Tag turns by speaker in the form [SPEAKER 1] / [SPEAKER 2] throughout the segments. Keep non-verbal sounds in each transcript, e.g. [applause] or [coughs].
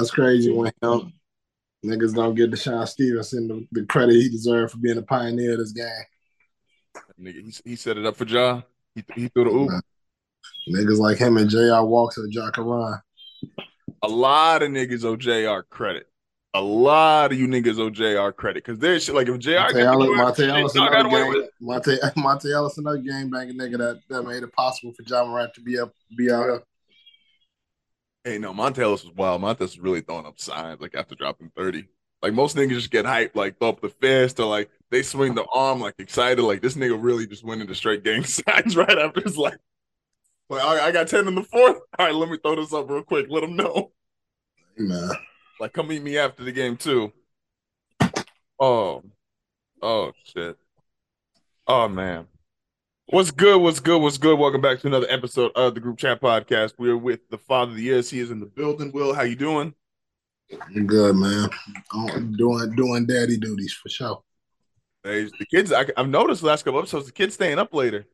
[SPEAKER 1] That's crazy when him niggas don't get DeShawn Stevenson the, the credit he deserved for being a pioneer of this game.
[SPEAKER 2] Nigga, he, he set it up for Ja. He, he threw the oop.
[SPEAKER 1] Niggas like him and J.R. Walks or Ja Karan.
[SPEAKER 2] A lot of niggas owe JR credit. A lot of you niggas owe JR credit because there's shit like if JR
[SPEAKER 1] Monta Ellis, Monta Ellis, another game, Monta, Monta Ellis, another game banging nigga that, that made it possible for Ja Morant to be up, be out here.
[SPEAKER 2] Hey, no, Monta Ellis was wild. Monta was really throwing up signs like after dropping 30. Like most niggas just get hyped, like throw up the fist or like they swing the arm like excited. Like this nigga really just went into straight gang [laughs] signs right after his like, like I, I got 10 in the fourth. [laughs] All right, let me throw this up real quick. Let him know.
[SPEAKER 1] Man.
[SPEAKER 2] Like, come meet me after the game too. Oh, oh shit. Oh man. What's good? What's good? What's good? Welcome back to another episode of the Group Chat Podcast. We're with the Father of the Years. He is in the building. Will, how you doing?
[SPEAKER 1] I'm good, man. I'm doing doing daddy duties for sure.
[SPEAKER 2] Hey, the kids. I, have noticed the last couple episodes. The kids staying up later.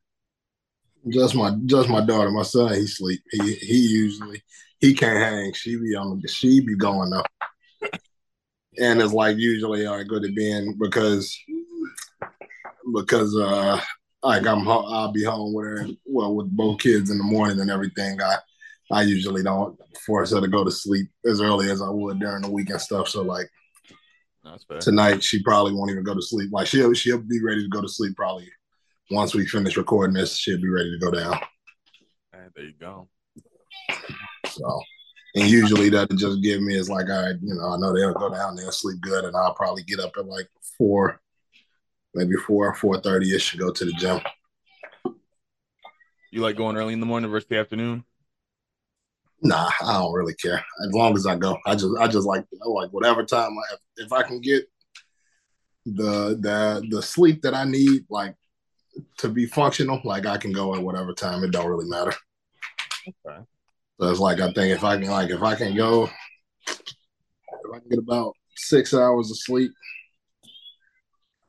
[SPEAKER 1] Just my just my daughter. My son, he sleep. He he usually he can't hang. She be on she be going up. and it's like usually I go to being because because uh like I'm I'll be home with her well with both kids in the morning and everything. I I usually don't force her to go to sleep as early as I would during the week and stuff. So like tonight she probably won't even go to sleep. Like she'll she'll be ready to go to sleep probably once we finish recording this, she'll be ready to go down.
[SPEAKER 2] And there you go.
[SPEAKER 1] So, and usually that just give me is like, right, you know, I know they'll go down there, sleep good, and I'll probably get up at like four, maybe four, four thirty ish to go to the gym.
[SPEAKER 2] You like going early in the morning versus the afternoon?
[SPEAKER 1] Nah, I don't really care. As long as I go, I just, I just like, I like whatever time I have. If I can get the the the sleep that I need, like to be functional, like I can go at whatever time. It don't really matter. Okay. So it's like I think if I can like if I can go, if I can get about six hours of sleep,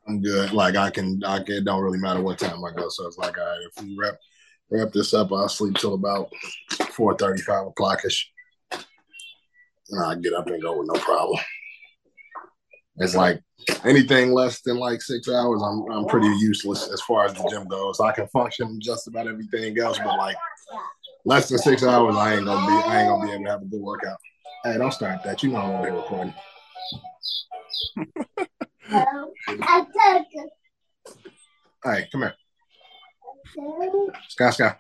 [SPEAKER 1] I'm good. Like I can, I can. It don't really matter what time I go. So it's like, all right, if we wrap wrap this up, I'll sleep till about four thirty, five o'clock ish, and I get up and go with no problem. It's like anything less than like six hours, I'm I'm pretty useless as far as the gym goes. I can function just about everything else, but like less than six hours, I ain't gonna be I ain't gonna be able to have a good workout. Hey, don't start that. You know I'm over here recording. [laughs] hey, come here. Sky, Sky.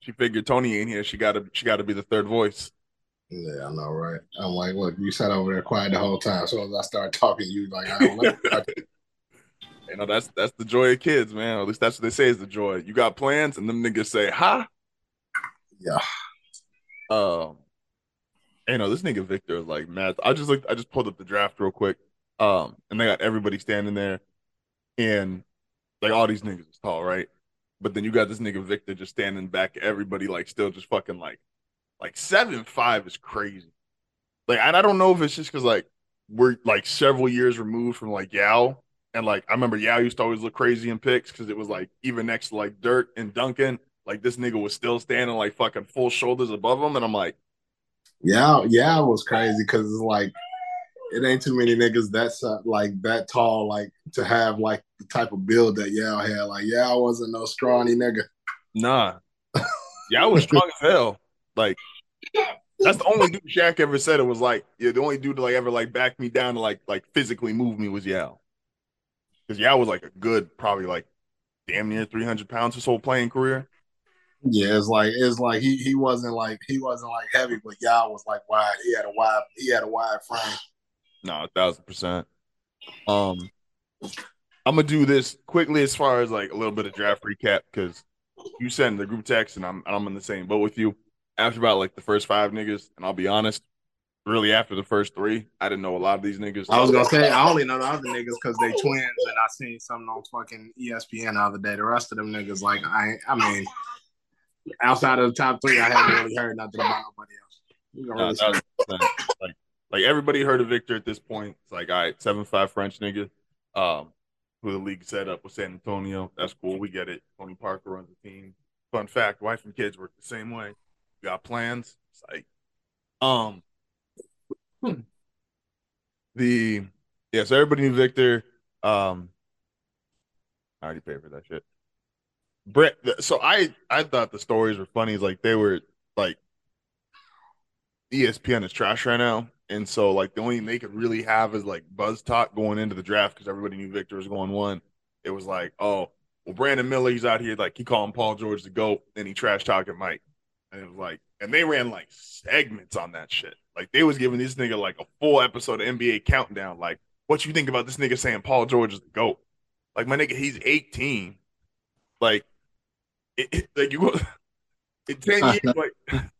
[SPEAKER 2] She figured Tony ain't here. She gotta she gotta be the third voice.
[SPEAKER 1] Yeah, I know, right? I'm like, look, you sat over there quiet the whole time. So as I start talking, you like, I don't like [laughs]
[SPEAKER 2] You know, that's that's the joy of kids, man. Or at least that's what they say is the joy. You got plans, and them niggas say, "Ha."
[SPEAKER 1] Yeah.
[SPEAKER 2] Um. You know, this nigga Victor is like mad. I just looked. I just pulled up the draft real quick. Um, and they got everybody standing there, and like all these niggas is tall, right? But then you got this nigga Victor just standing back. Everybody like still just fucking like like seven five is crazy. Like, and I don't know if it's just because like we're like several years removed from like Yao, and like I remember Yao used to always look crazy in pics because it was like even next to like Dirk and Duncan, like this nigga was still standing like fucking full shoulders above him, and I'm like,
[SPEAKER 1] yeah, yeah, it was crazy because it's like it ain't too many niggas that's like that tall, like to have like the type of build that Yao had. Like Yao wasn't no scrawny nigga.
[SPEAKER 2] Nah, Yao was strong as hell. Like that's the only dude Shaq ever said it was like yeah, the only dude to like ever like back me down to like like physically move me was Yao. Because Yao was like a good, probably like damn near 300 pounds his whole playing career.
[SPEAKER 1] Yeah, it's like it's like he he wasn't like he wasn't like heavy, but Yao was like wide. He had a wide he had a wide frame.
[SPEAKER 2] No, a thousand percent. Um, I'm gonna do this quickly as far as like a little bit of draft recap because you sent the group text and I'm I'm in the same boat with you after about like the first five niggas, and I'll be honest, really after the first three, I didn't know a lot of these niggas.
[SPEAKER 1] I was gonna say I only know the other niggas because they twins, and I seen something on fucking ESPN the other day. The rest of them niggas, like I, I mean, outside of the top three, I haven't really [laughs] heard nothing about nobody else. Really
[SPEAKER 2] like, like everybody heard of Victor at this point. It's like, all right, seven five French nigga. Um, who the league set up with San Antonio. That's cool. We get it. Tony Parker runs the team. Fun fact: wife and kids work the same way. We got plans. It's like, um, the yes, yeah, so everybody knew Victor. Um, I already paid for that shit. Brett. So I I thought the stories were funny. Like they were like ESPN is trash right now, and so like the only thing they could really have is like buzz talk going into the draft because everybody knew Victor was going one. It was like, oh, well, Brandon Miller, he's out here like he calling Paul George the goat, and he trash talking Mike, and it was like, and they ran like segments on that shit. Like they was giving this nigga like a full episode of NBA countdown. Like, what you think about this nigga saying Paul George is the goat? Like my nigga, he's 18. Like, it, it, like you go [laughs] in 10 years, [laughs] like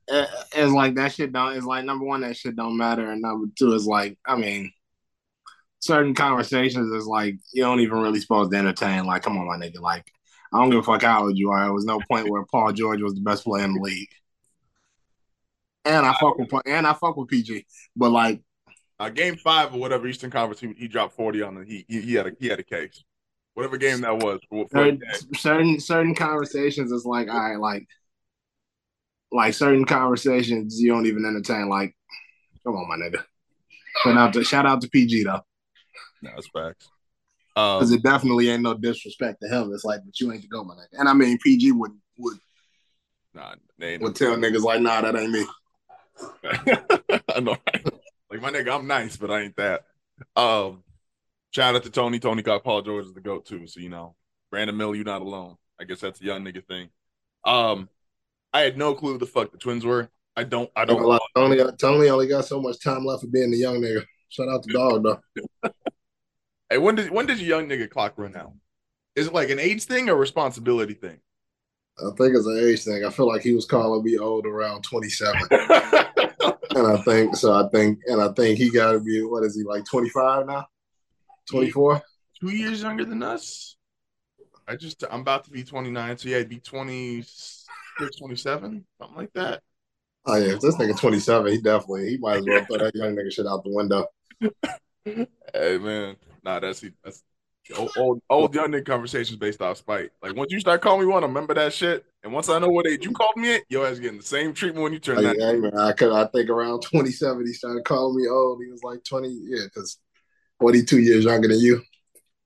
[SPEAKER 1] it's like that shit don't. It's like number one, that shit don't matter, and number two is like, I mean, certain conversations is like you don't even really supposed to entertain. Like, come on, my nigga. Like, I don't give a fuck how old you are. There was no point where Paul George was the best player in the league. And I fuck with and I fuck with PG, but like,
[SPEAKER 2] uh, game five or whatever Eastern Conference, he, he dropped forty on the he, he he had a he had a case, whatever game that was.
[SPEAKER 1] Certain, certain certain conversations is like, all right, like like certain conversations you don't even entertain. Like, come on, my nigga. Shout out to shout out to PG though.
[SPEAKER 2] No, that's facts.
[SPEAKER 1] Because um, it definitely ain't no disrespect to him. It's like, but you ain't to go, my nigga. And I mean, PG would would
[SPEAKER 2] nah,
[SPEAKER 1] would tell niggas like, nah, that ain't me. [laughs]
[SPEAKER 2] I know, right? Like my nigga, I'm nice, but I ain't that. Um, shout out to Tony. Tony got Paul George as the goat too. So you know, Brandon Miller, you're not alone. I guess that's a young nigga thing. Um, I had no clue the fuck the twins were. I don't. I don't.
[SPEAKER 1] Like, Tony, Tony only got so much time left for being a young nigga. Shout out to dog though. [laughs]
[SPEAKER 2] hey, when did when did your young nigga clock run out? Is it like an age thing or responsibility thing?
[SPEAKER 1] I think it's an age thing. I feel like he was calling me old around twenty seven, [laughs] and I think so. I think and I think he got to be what is he like twenty five now? Twenty four.
[SPEAKER 2] Two years younger than us. I just I'm about to be twenty nine, so yeah, I'd be twenty 27, something like that.
[SPEAKER 1] Oh yeah, if this nigga 27, he definitely he might as well throw that young nigga shit out the window.
[SPEAKER 2] hey man, nah, that's he. that's old, old, old young nigga conversations based off spite. Like once you start calling me one, I remember that shit. And once I know what age you called me it, yo ass getting the same treatment when you turn that.
[SPEAKER 1] Yeah, man, I could I think around 27 he started calling me old. He was like 20, yeah, because 42 years younger than you.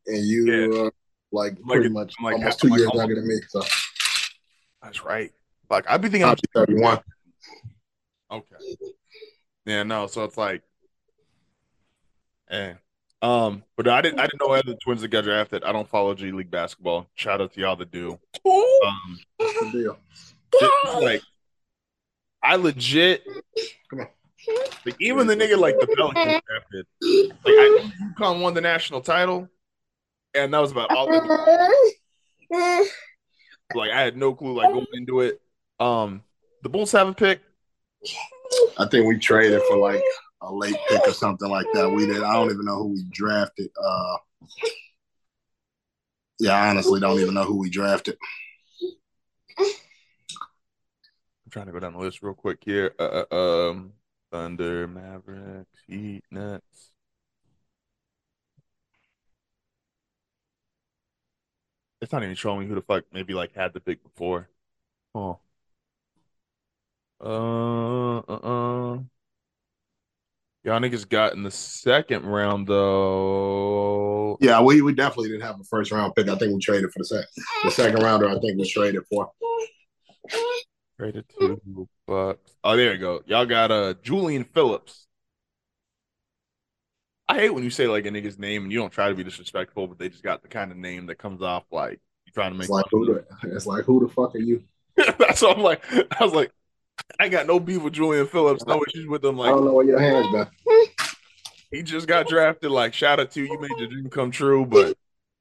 [SPEAKER 1] And you yeah. uh, like pretty like, much like, almost two like, years younger than me. So
[SPEAKER 2] that's right. Like I'd be thinking I'm 31. Okay. Yeah, no, so it's like eh. Um, but I didn't I didn't know other twins that got drafted. I don't follow G League basketball. Shout out to y'all that do. Um the deal. like I legit come on. Like even the nigga like the Pelicans [laughs] drafted. Like I UConn won the national title, and that was about all. like I had no clue like going into it. Um, the Bulls have a pick.
[SPEAKER 1] I think we traded for like a late pick or something like that. We did. I don't even know who we drafted. Uh, yeah, I honestly don't even know who we drafted.
[SPEAKER 2] I'm trying to go down the list real quick here. Uh, uh um, Thunder, Mavericks, Heat, Nets. It's not even showing me who the fuck maybe like had the pick before. Oh. Uh, uh, uh. Y'all niggas got in the second round though.
[SPEAKER 1] Yeah, we, we definitely didn't have a first round pick. I think we traded for the second. The second rounder, I think, was traded for.
[SPEAKER 2] To Bucks. Oh, there you go. Y'all got uh Julian Phillips. I hate when you say like a nigga's name and you don't try to be disrespectful, but they just got the kind of name that comes off like you trying to make.
[SPEAKER 1] It's like, who the, it's like who the fuck are you? [laughs]
[SPEAKER 2] That's what I'm like. I was like, I got no beef with Julian Phillips. No issues with them. Like
[SPEAKER 1] I don't know where your hands been. [laughs]
[SPEAKER 2] He just got drafted. Like shout out to you, you made your dream come true. But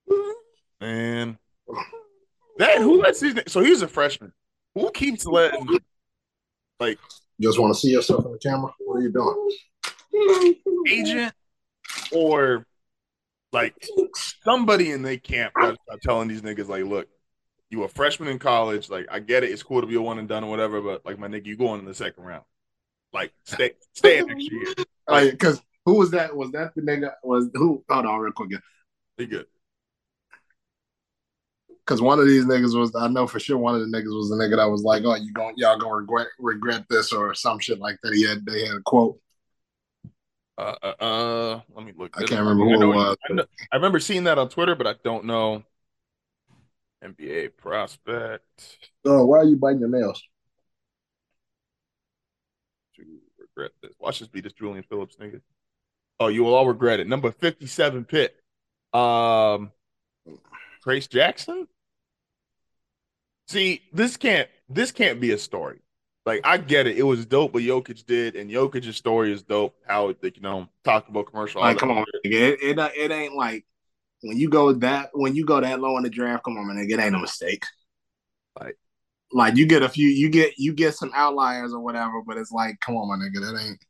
[SPEAKER 2] [laughs] man, that who lets his so he's a freshman. Who keeps letting like
[SPEAKER 1] you just want to see yourself in the camera? What are you doing?
[SPEAKER 2] Agent or like somebody in their camp telling these niggas like, look, you a freshman in college. Like, I get it. It's cool to be a one and done or whatever, but like my nigga, you going in the second round. Like, stay stay next year.
[SPEAKER 1] Like, because who was that? Was that the nigga? Was who? Hold on, real quick.
[SPEAKER 2] Be good.
[SPEAKER 1] Cause one of these niggas was I know for sure one of the niggas was the nigga that was like, "Oh, you going y'all gonna regret regret this or some shit like that." He had they had a quote.
[SPEAKER 2] Uh, uh, uh let me look.
[SPEAKER 1] I can't remember who it was.
[SPEAKER 2] I, know, I remember seeing that on Twitter, but I don't know. NBA prospect.
[SPEAKER 1] Oh, why are you biting your nails?
[SPEAKER 2] To regret this. Watch this be this Julian Phillips nigga. Oh, you will all regret it. Number 57 pick. Um Trayce Jackson? See, this can't this can't be a story. Like I get it, it was dope what Jokic did, and Jokic's story is dope. How like you know talk about commercial.
[SPEAKER 1] Like, come on, it, it it ain't like when you go that when you go that low in the draft. Come on, man, it ain't a mistake. Like, like you get a few, you get you get some outliers or whatever, but it's like, come on, my nigga, that ain't.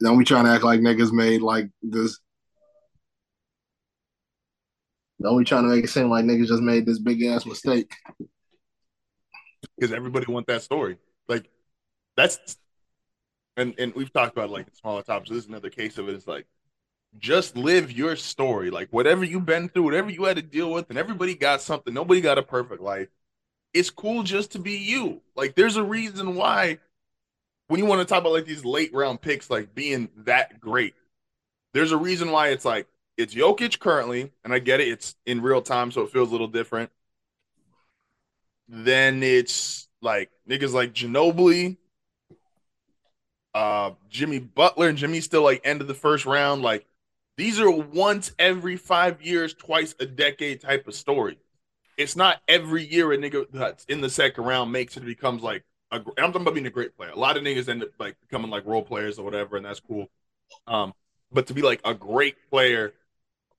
[SPEAKER 1] Don't be trying to act like niggas made like this. Don't be trying to make it seem like niggas just made this big ass mistake.
[SPEAKER 2] Because everybody want that story. Like that's and and we've talked about like smaller topics. This is another case of it. It's like just live your story. Like whatever you've been through, whatever you had to deal with, and everybody got something. Nobody got a perfect life. It's cool just to be you. Like there's a reason why when you want to talk about like these late round picks like being that great, there's a reason why it's like it's Jokic currently, and I get it, it's in real time, so it feels a little different. Then it's like niggas like Ginobili, uh, Jimmy Butler, and Jimmy's still like end of the first round. Like these are once every five years, twice a decade type of story. It's not every year a nigga that's in the second round makes it becomes like a, I'm talking about being a great player. A lot of niggas end up like becoming like role players or whatever, and that's cool. Um, but to be like a great player,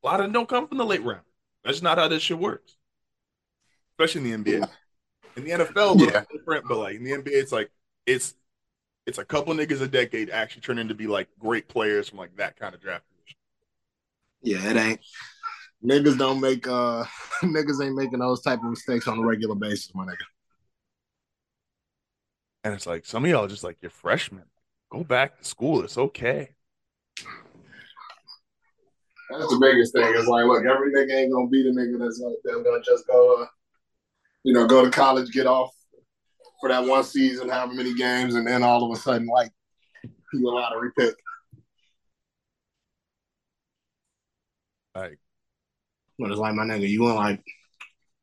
[SPEAKER 2] a lot of them don't come from the late round. That's not how this shit works. Especially in the NBA. In the NFL, yeah. different, but like in the NBA, it's like it's it's a couple niggas a decade actually turning to be like great players from like that kind of draft position.
[SPEAKER 1] Yeah, it ain't. Niggas don't make uh [laughs] niggas ain't making those type of mistakes on a regular basis, my nigga.
[SPEAKER 2] And it's like some of y'all just like you're freshmen. Go back to school. It's okay.
[SPEAKER 1] That's the biggest thing. It's like, look, every nigga ain't gonna be the nigga that's like that's gonna just go, uh, you know, go to college, get off for that one season, however many games, and then all of a sudden, like, you a lottery pick.
[SPEAKER 2] Like,
[SPEAKER 1] but it's like my nigga, you went like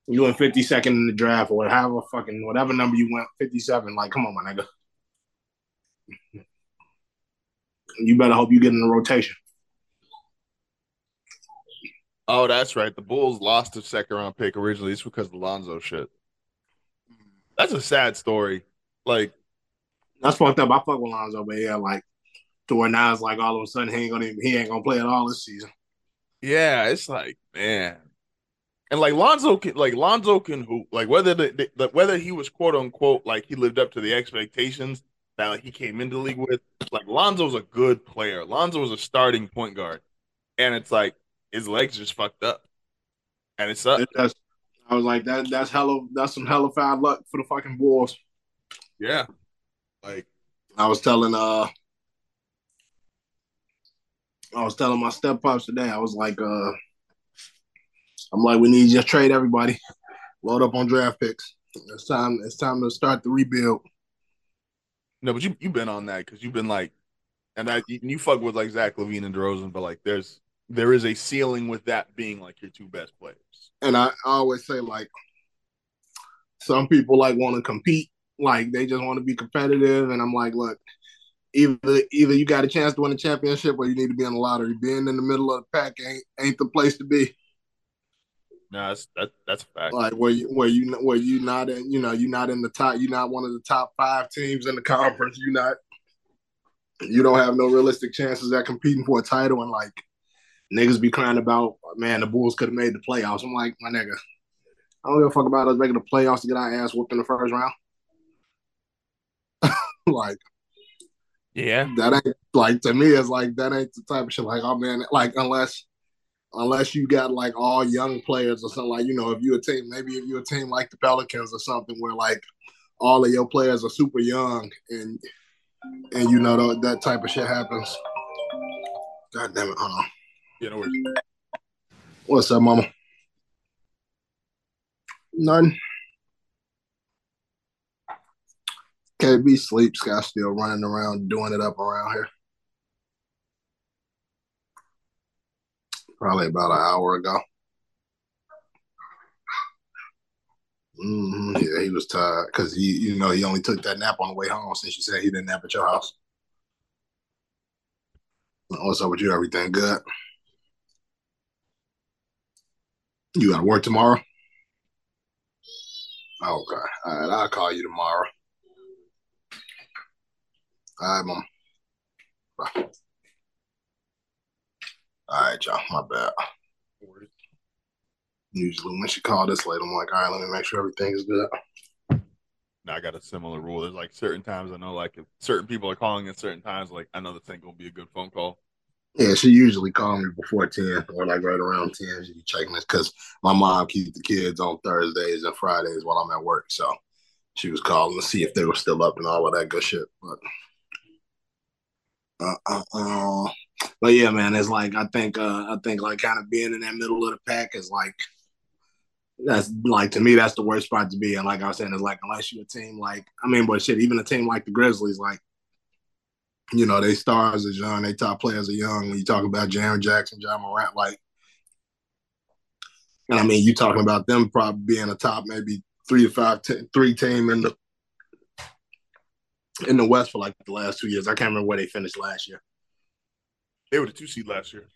[SPEAKER 1] you went 52nd in the draft or whatever fucking whatever number you went, 57. Like, come on, my nigga. You better hope you get in the rotation.
[SPEAKER 2] Oh, that's right. The Bulls lost a second round pick originally. It's because of Lonzo shit. That's a sad story. Like
[SPEAKER 1] that's fucked up. I fuck with Lonzo, but yeah, like to where now it's like all of a sudden he ain't gonna he ain't gonna play at all this season.
[SPEAKER 2] Yeah, it's like man, and like Lonzo can like Lonzo can hoop like whether the, the, whether he was quote unquote like he lived up to the expectations that like, he came into the league with. Like Lonzo's a good player. Lonzo was a starting point guard, and it's like his legs just fucked up, and it's up.
[SPEAKER 1] That's, I was like that. That's hella. That's some hella foul luck for the fucking Bulls.
[SPEAKER 2] Yeah, like
[SPEAKER 1] I was telling uh I was telling my step pops today, I was like, uh, I'm like, we need you to trade everybody, load up on draft picks. It's time. It's time to start the rebuild.
[SPEAKER 2] No, but you you've been on that because you've been like, and I you fuck with like Zach LaVine and DeRozan, but like there's there is a ceiling with that being like your two best players.
[SPEAKER 1] And I, always say like, some people like want to compete, like they just want to be competitive, and I'm like, look, either either you got a chance to win a championship or you need to be in the lottery. Being in the middle of the pack ain't ain't the place to be.
[SPEAKER 2] No, that's that, that's a fact.
[SPEAKER 1] Like where you where you where you not in you know you're not in the top you're not one of the top five teams in the conference. You're not you don't have no realistic chances at competing for a title and like niggas be crying about man the Bulls could have made the playoffs. I'm like my nigga, I don't give a fuck about us making the playoffs to get our ass whooped in the first round. [laughs] like
[SPEAKER 2] yeah.
[SPEAKER 1] That ain't like to me, it's like that ain't the type of shit like, oh man, like unless unless you got like all young players or something like, you know, if you a team, maybe if you're a team like the Pelicans or something where like all of your players are super young and and you know that type of shit happens. God damn it, hold on.
[SPEAKER 2] Yeah, no worries.
[SPEAKER 1] What's up, mama? None. KB sleep. Scott still running around doing it up around here. Probably about an hour ago. Mm-hmm. Yeah, he was tired because he, you know, he only took that nap on the way home since you said he didn't nap at your house. What's up with you? Everything good? You got to work tomorrow? Okay. All right. I'll call you tomorrow. All right, mom. Bye. All right, y'all. My bad. Usually when she called this late, I'm like, all right, let me make sure everything's good.
[SPEAKER 2] Now I got a similar rule. There's like certain times I know, like if certain people are calling at certain times, like I know this ain't gonna be a good phone call.
[SPEAKER 1] Yeah, she usually call me before ten or like right around ten. She be checking this because my mom keeps the kids on Thursdays and Fridays while I'm at work. So she was calling to see if they were still up and all of that good shit. But uh, uh, uh, but yeah, man, it's like I think uh, I think like kind of being in that middle of the pack is like that's like to me that's the worst spot to be. And like I was saying, it's like unless you're a team like I mean, but shit, even a team like the Grizzlies, like you know, they stars are young, they top players are young. When you talk about Jaren Jackson, Ja Morant, like, and I mean, you talking about them probably being a top maybe three to five, t- three team in the in the West for like the last two years. I can't remember where they finished last year.
[SPEAKER 2] They were the two seed last year.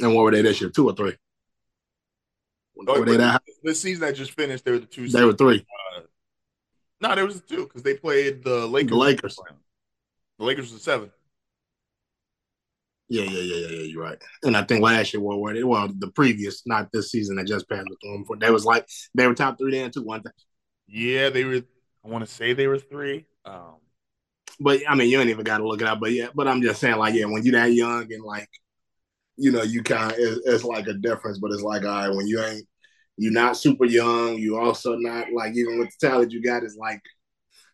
[SPEAKER 1] And what were they this year? Two or three?
[SPEAKER 2] Oh, that the season that just finished, they were the two.
[SPEAKER 1] They seed. were three. Uh,
[SPEAKER 2] no, there was two because they played the Lakers.
[SPEAKER 1] The Lakers.
[SPEAKER 2] The Lakers was seven.
[SPEAKER 1] Yeah, yeah, yeah, yeah, yeah. You're right. And I think last year, well, they, well, the previous, not this season that just passed with them, they was like they were top three then too. One thing.
[SPEAKER 2] Yeah, they were. I want to say they were three. Um,
[SPEAKER 1] but I mean, you ain't even got to look it up. But yeah, but I'm just saying, like, yeah, when you're that young and like, you know, you kind of it's, it's, like a difference. But it's like, all right, when you ain't, you're not super young. You also not like even with the talent you got is like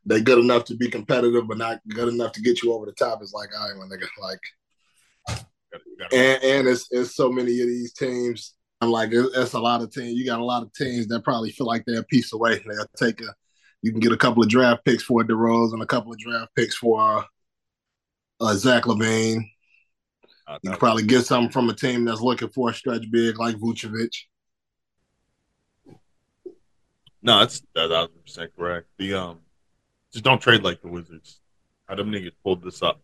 [SPEAKER 1] they're good enough to be competitive, but not good enough to get you over the top. It's like, all right, they get like, and, and it's it's so many of these teams. I'm like, it's a lot of teams. You got a lot of teams that probably feel like they're a piece away. They'll take a, you can get a couple of draft picks for DeRozan and a couple of draft picks for uh, Zach LaVine. Uh, you can probably get something from a team that's looking for a stretch big like Vucevic.
[SPEAKER 2] No, that's that's 100 correct. The um just don't trade like the Wizards. How them niggas pulled this up?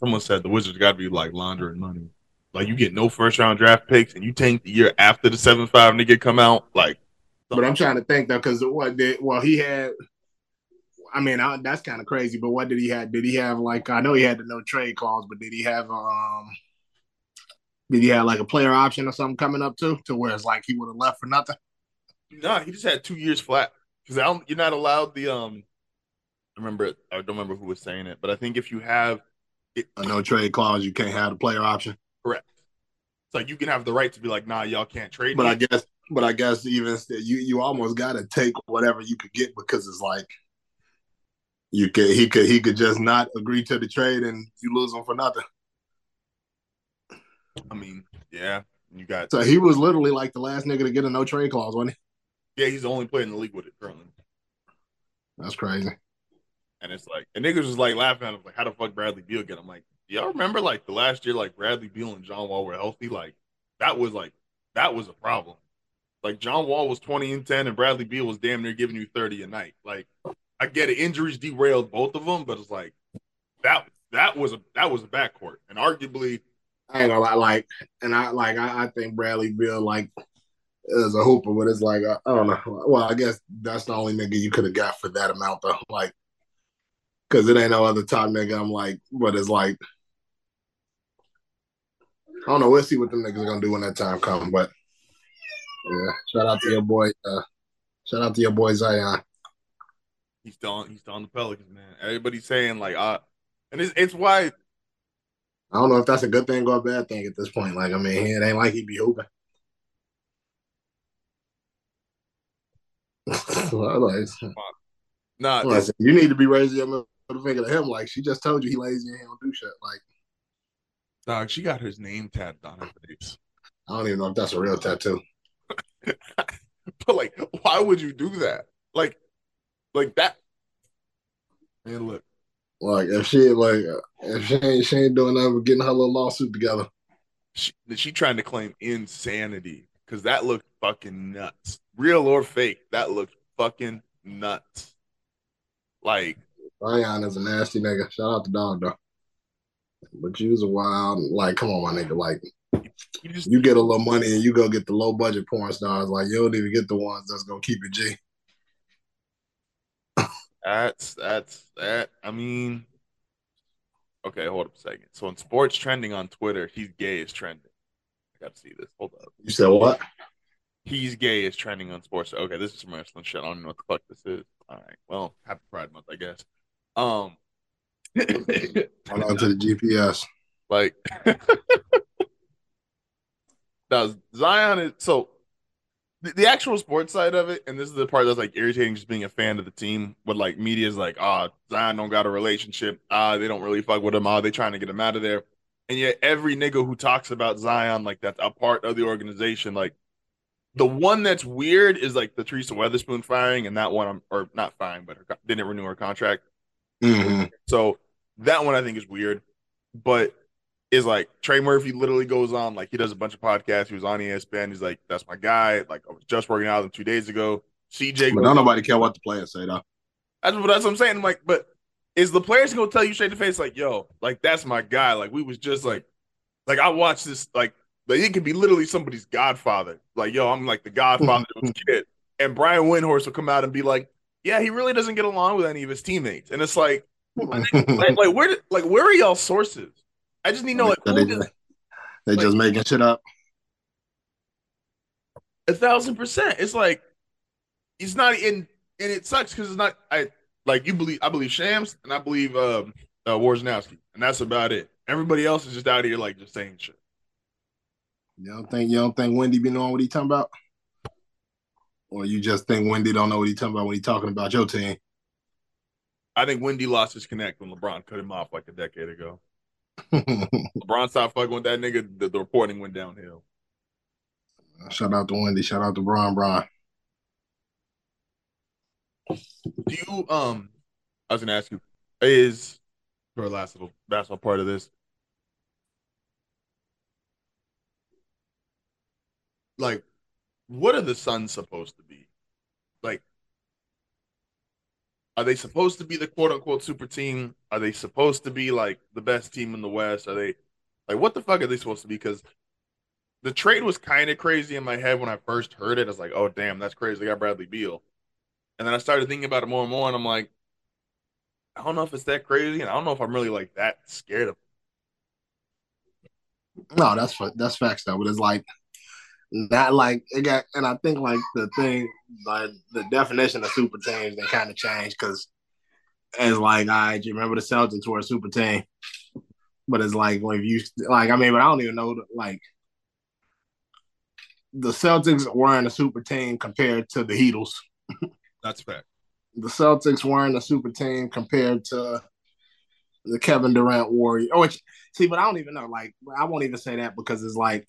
[SPEAKER 2] someone said the Wizards got to be like laundering money. Like you get no first round draft picks, and you tank the year after the seven five nigga come out. Like,
[SPEAKER 1] but I'm trying to think though, because what did well he had. I mean, I, that's kind of crazy. But what did he have? Did he have like I know he had the no trade clause, but did he have um? Did he have like a player option or something coming up too, to where it's like he would have left for nothing?
[SPEAKER 2] No, nah, he just had two years flat because you're not allowed the um remember I don't remember who was saying it, but I think if you have
[SPEAKER 1] it, a no trade clause, you can't have the player option.
[SPEAKER 2] Correct. It's like you can have the right to be like, nah, y'all can't trade.
[SPEAKER 1] But me. I guess, but I guess even still, you you almost got to take whatever you could get because it's like you could he could he could just not agree to the trade and you lose him for nothing.
[SPEAKER 2] I mean, yeah, you got.
[SPEAKER 1] So he was literally like the last nigga to get a no trade clause, wasn't
[SPEAKER 2] he? Yeah, he's the only player in the league with it currently.
[SPEAKER 1] That's crazy.
[SPEAKER 2] And it's like, and niggas was like laughing at him, like, how the fuck Bradley Beal get? I'm like, y'all remember like the last year, like Bradley Beal and John Wall were healthy? Like, that was like, that was a problem. Like, John Wall was 20 and 10, and Bradley Beal was damn near giving you 30 a night. Like, I get it, injuries derailed both of them, but it's like, that that was a that was a backcourt, and arguably,
[SPEAKER 1] I ain't gonna lie, like, and I like I, I think Bradley Beal like is a hooper, but it's like I, I, don't know. Well, I guess that's the only nigga you could have got for that amount though. Like because it ain't no other top nigga. I'm like, but it's like, I don't know. We'll see what the niggas are gonna do when that time comes. But yeah, shout out to your boy. Uh, shout out to your boy Zion.
[SPEAKER 2] He's still on, he's still on the Pelicans, man. Everybody's saying like, uh, and it's it's why.
[SPEAKER 1] I don't know if that's a good thing or a bad thing at this point. Like, I mean, it ain't like he'd be hooping. [laughs] like, nah, you need to be raising your a finger to him like she just told you he lazy and he don't do shit. Like,
[SPEAKER 2] dog, she got his name tattooed on her face.
[SPEAKER 1] I don't even know if that's a real tattoo. [laughs]
[SPEAKER 2] but like, why would you do that? Like, like that. And look.
[SPEAKER 1] Like if she like if she ain't she ain't doing nothing but getting her little lawsuit together.
[SPEAKER 2] She, she trying to claim insanity because that looked fucking nuts. Real or fake, that looked fucking nuts. Like
[SPEAKER 1] Zion is a nasty nigga. Shout out the dog though. But you was a wild like come on my nigga like you, just, you get a little money and you go get the low budget porn stars like you don't even get the ones that's gonna keep it G.
[SPEAKER 2] that's that's that. I mean, okay, hold up a second. So in sports trending on Twitter, he's gay is trending. I got to see this. Hold up.
[SPEAKER 1] You said what?
[SPEAKER 2] He's gay is trending on sports. Okay, this is some wrestling shit. I don't know what the fuck this is. All right. Well, happy Pride Month, I guess. Um.
[SPEAKER 1] Hold on to the GPS.
[SPEAKER 2] Like, [laughs] now Zion is so the, the, actual sports side of it, and this is the part that's like irritating, just being a fan of the team. But like media is like, ah, oh, Zion don't got a relationship. Ah, they don't really fuck with him. Ah, they trying to get him out of there. And yet every nigga who talks about Zion like that's a part of the organization, like the one that's weird is like the Teresa Weatherspoon firing, and that one, I'm, or not firing, but her, didn't renew her contract.
[SPEAKER 1] Mm-hmm.
[SPEAKER 2] So that one I think is weird, but is like Trey Murphy literally goes on like he does a bunch of podcasts. He was on ESPN. He's like, "That's my guy." Like I was just working out with him two days ago. CJ,
[SPEAKER 1] but don't nobody care what the players say though.
[SPEAKER 2] That's what that's what I'm saying. I'm like, but is the players gonna tell you straight to face like, "Yo, like that's my guy." Like we was just like, like I watched this like like it could be literally somebody's godfather. Like, yo, I'm like the godfather of his [laughs] kid. And Brian Windhorst will come out and be like, yeah, he really doesn't get along with any of his teammates. And it's like, [laughs] like, like, where like where are y'all sources? I just need to know like
[SPEAKER 1] they, just, they like, making shit up.
[SPEAKER 2] A thousand percent. It's like it's not in and it sucks because it's not I like you believe I believe Shams and I believe um uh Wojnarowski, and that's about it. Everybody else is just out here like just saying shit.
[SPEAKER 1] You don't think you don't think Windy be knowing what he talking about? Or you just think Windy don't know what he talking about when he talking about your team?
[SPEAKER 2] I think Windy lost his connect when LeBron cut him off like a decade ago. [laughs] LeBron stopped fucking with that nigga. The, the, reporting went downhill.
[SPEAKER 1] Shout out to Windy. Shout out to Bron Bron.
[SPEAKER 2] Do you um? I was gonna ask you is for last little basketball part of this. like what are the Suns supposed to be? Like are they supposed to be the quote unquote super team? Are they supposed to be like the best team in the West? Are they like what the fuck are they supposed to be? Because the trade was kind of crazy in my head when I first heard it. I was like, oh damn, that's crazy. They got Bradley Beal. And then I started thinking about it more and more, and I'm like, I don't know if it's that crazy, and I don't know if I'm really like that scared of.
[SPEAKER 1] No, that's that's facts though. But it's like not like it got, and I think like the thing, like the definition of super teams, they kind of changed because it's like, all right, you remember the Celtics were a super team, but it's like when you like, I mean, but I don't even know like the Celtics weren't a super team compared to the Heatles.
[SPEAKER 2] That's fact.
[SPEAKER 1] The Celtics weren't a super team compared to the Kevin Durant Warrior. Oh, which, see, but I don't even know. Like, I won't even say that because it's like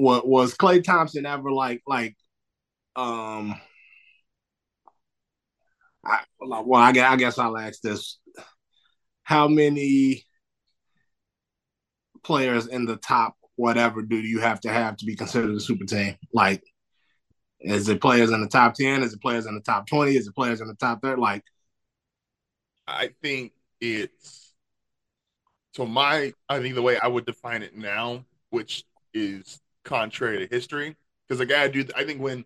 [SPEAKER 1] what was Klay Thompson ever like like um I, well I I guess I'll ask this. How many players in the top whatever do you have to have to be considered a super team? Like is it players in the top 10 is it players in the top 20 is it players in the top 30 like
[SPEAKER 2] I think it's so my I think the way I would define it now which is contrary to history. Because like I do, I think when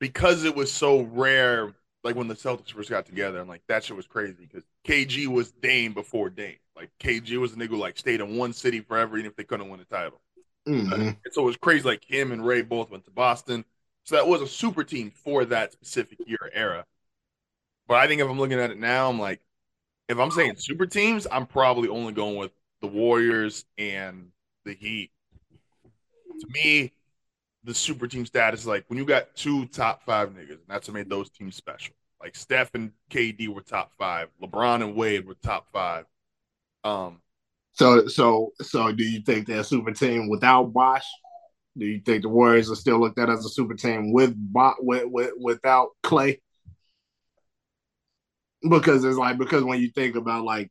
[SPEAKER 2] because it was so rare, like when the Celtics first got together, and like that shit was crazy because KG was Dame before Dame. Like KG was a nigga who like stayed in one city forever, even if they couldn't win a title.
[SPEAKER 1] Mm-hmm.
[SPEAKER 2] And so it was crazy. Like him and Ray both went to Boston, so that was a super team for that specific year era. But I think if I'm looking at it now, I'm like, if I'm saying super teams, I'm probably only going with the Warriors and the Heat to me, the super team status is like when you got two top five niggas, and that's what made those teams special. Like Steph and KD were top five, LeBron and Wade were top five. Um,
[SPEAKER 1] so so so do you think they're a super team without Bosh? Do you think the Warriors are still looked at as a super team with with, with without Klay? Because it's like because when you think about like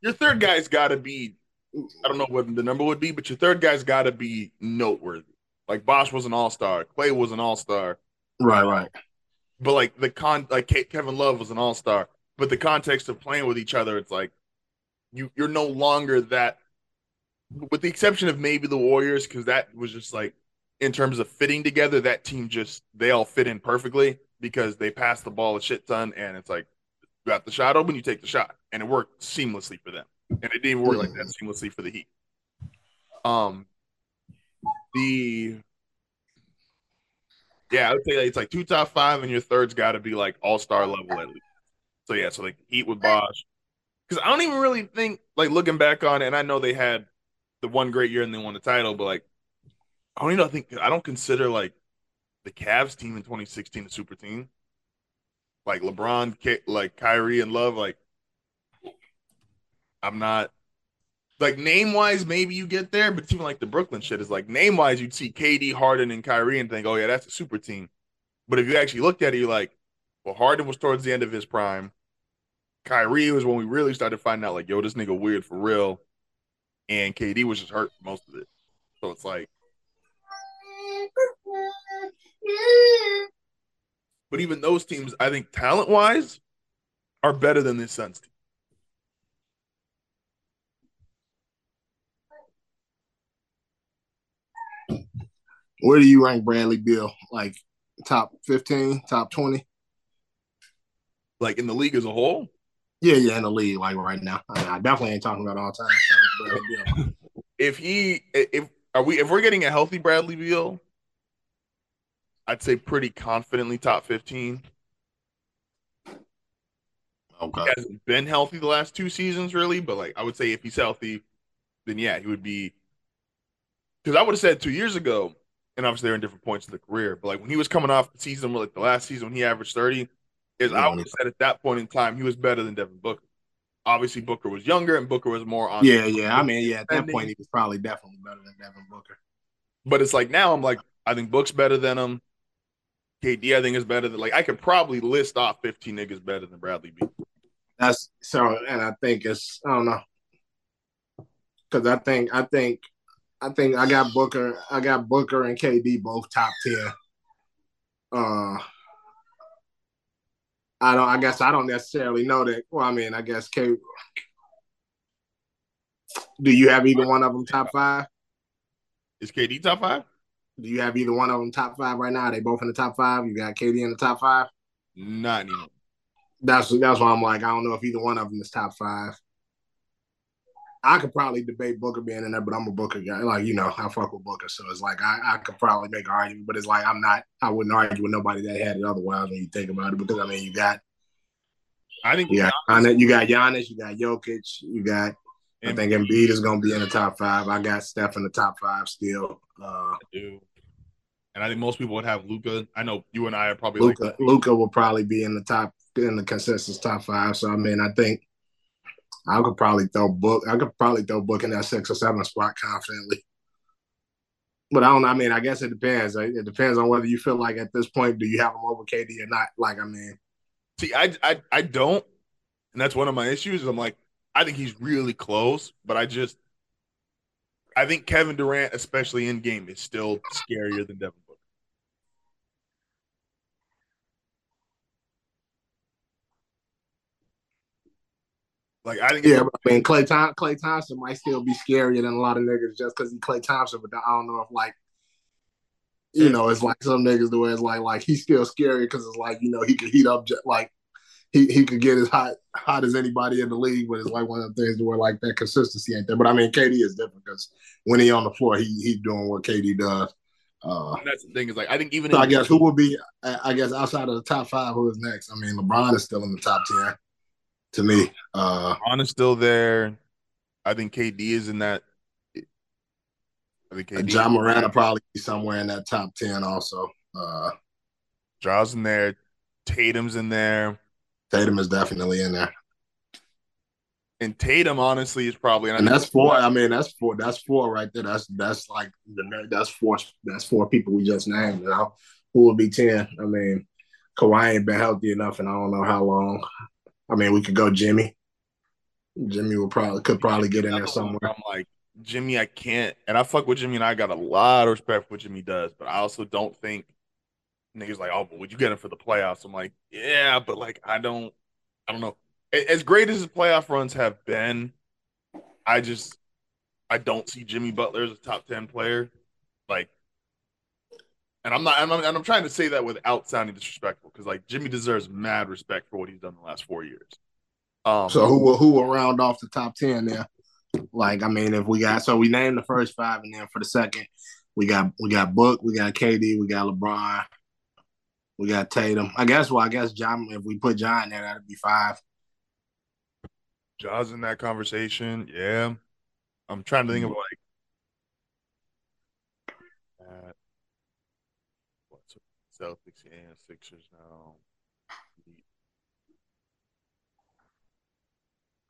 [SPEAKER 2] your third guy's got to be, I don't know what the number would be, but your third guy's got to be noteworthy. Like Bosh was an all star, Klay was an all star,
[SPEAKER 1] right, right.
[SPEAKER 2] But like the con, like Kevin Love was an all star, but the context of playing with each other, it's like you you're no longer that. With the exception of maybe the Warriors, because that was just like in terms of fitting together, that team just they all fit in perfectly because they pass the ball a shit ton, and it's like you got the shot open, you take the shot, and it worked seamlessly for them. And it didn't work like that seamlessly for the Heat. Um, the yeah, I would say it's like two top five, and your third's got to be like all star level at least. So yeah, so like Heat with Bosh, because I don't even really think like looking back on it, and I know they had the one great year and they won the title, but like I don't even think I don't consider like the Cavs team in 2016 a super team. Like LeBron, like Kyrie and Love, like I'm not like name wise, maybe you get there, but even like the Brooklyn shit is like name wise, you'd see KD, Harden, and Kyrie and think, oh yeah, that's a super team. But if you actually looked at it, you're like, well, Harden was towards the end of his prime. Kyrie was when we really started finding out, like, yo, this nigga weird for real. And KD was just hurt most of it. So it's like. But even those teams, I think talent wise, are better than this Suns team.
[SPEAKER 1] Where do you rank Bradley Beal? Like top 15, top 20?
[SPEAKER 2] Like in the league as a whole?
[SPEAKER 1] Yeah, yeah, in the league, like right now. I, mean, I definitely ain't talking about all time.
[SPEAKER 2] Uh, [laughs] if he, if are we, if we're getting a healthy Bradley Beal, I'd say pretty confidently top fifteen. Okay. He hasn't been healthy the last two seasons, really, but like I would say if he's healthy, then yeah, he would be. Because I would have said two years ago, and obviously they're in different points of the career, but like when he was coming off the season, like the last season when he averaged thirty, is I would have said at that point in time he was better than Devin Booker. Obviously, Booker was younger and Booker was more on.
[SPEAKER 1] Yeah, yeah. I mean, yeah, at that point he was probably definitely better than Devin Booker.
[SPEAKER 2] But it's like now I'm like, I think Book's better than him. KD, I think is better than like I could probably list off 15 niggas better than Bradley Beal.
[SPEAKER 1] That's so, and I think it's I don't know because I think I think I think I got Booker, I got Booker and KD both top ten. Uh, I don't. I guess I don't necessarily know that. Well, I mean, I guess K. Do you have either one of them top five?
[SPEAKER 2] Is KD top five?
[SPEAKER 1] Do you have either one of them top five right now? Are they both in the top five? You got KD in the top five?
[SPEAKER 2] Not anymore.
[SPEAKER 1] That's that's why I'm like I don't know if either one of them is top five. I could probably debate Booker being in there, but I'm a Booker guy. Like, you know, I fuck with Booker. So it's like I, I could probably make an argument, but it's like I'm not I wouldn't argue with nobody that had it otherwise when you think about it. Because I mean you got
[SPEAKER 2] I think
[SPEAKER 1] you got Giannis, you got Giannis, you got Jokic, you got I think Embiid is gonna be in the top five. I got Steph in the top five still. Uh I do.
[SPEAKER 2] And I think most people would have Luka. I know you and I are probably
[SPEAKER 1] Luka. Like- Luka will probably be in the top in the consensus top five. So I mean, I think I could probably throw book. I could probably throw book in that six or seven spot confidently. But I don't. I mean, I guess it depends. It depends on whether you feel like at this point, do you have him over KD or not? Like, I mean,
[SPEAKER 2] see, I, I, I don't, and that's one of my issues. I'm like, I think he's really close, but I just, I think Kevin Durant, especially in game, is still scarier than Devin Like I think
[SPEAKER 1] yeah, I mean Klay, Tom- Klay Thompson might still be scarier than a lot of niggas just because he's Klay Thompson, but I don't know if like you know it's like some niggas the way it's like like he's still scary because it's like you know he could heat up just like he he could get as hot hot as anybody in the league, but it's like one of the things where like that consistency ain't there. But I mean KD is different because when he on the floor, he he's doing what KD does.
[SPEAKER 2] Uh, that's the thing is like I think even
[SPEAKER 1] so I guess who will be I guess outside of the top five, who is next? I mean LeBron is still in the top ten to me. Uh
[SPEAKER 2] On is still there. I think KD is in that.
[SPEAKER 1] I think KD Ja Morant will probably be somewhere in that top ten also. Uh
[SPEAKER 2] Ja's in there. Tatum's in there.
[SPEAKER 1] Tatum is definitely in there.
[SPEAKER 2] And Tatum, honestly, is probably
[SPEAKER 1] and, and that's four. I mean, that's four. That's four right there. That's that's like the that's four. That's four people we just named. You know, who will be ten? I mean, Kawhi ain't been healthy enough, and I don't know how long. I mean, we could go Jimmy. Jimmy would probably could probably get in there somewhere.
[SPEAKER 2] I'm like Jimmy, I can't, and I fuck with Jimmy, and I got a lot of respect for what Jimmy does, but I also don't think niggas like, oh, but would you get him for the playoffs? I'm like, yeah, but like, I don't, I don't know. As great as his playoff runs have been, I just, I don't see Jimmy Butler as a top ten player. Like, and I'm not, and I'm, and I'm trying to say that without sounding disrespectful, because like Jimmy deserves mad respect for what he's done the last four years.
[SPEAKER 1] Um, so who will who will round off the top ten there? Like, I mean, if we got so we named the first five, and then for the second, we got we got Book, we got KD, we got LeBron, we got Tatum. I guess well, I guess John. If we put John there, that'd be five.
[SPEAKER 2] John's in that conversation. Yeah, I'm trying to think of like. Uh, what's Celtics and Sixers now?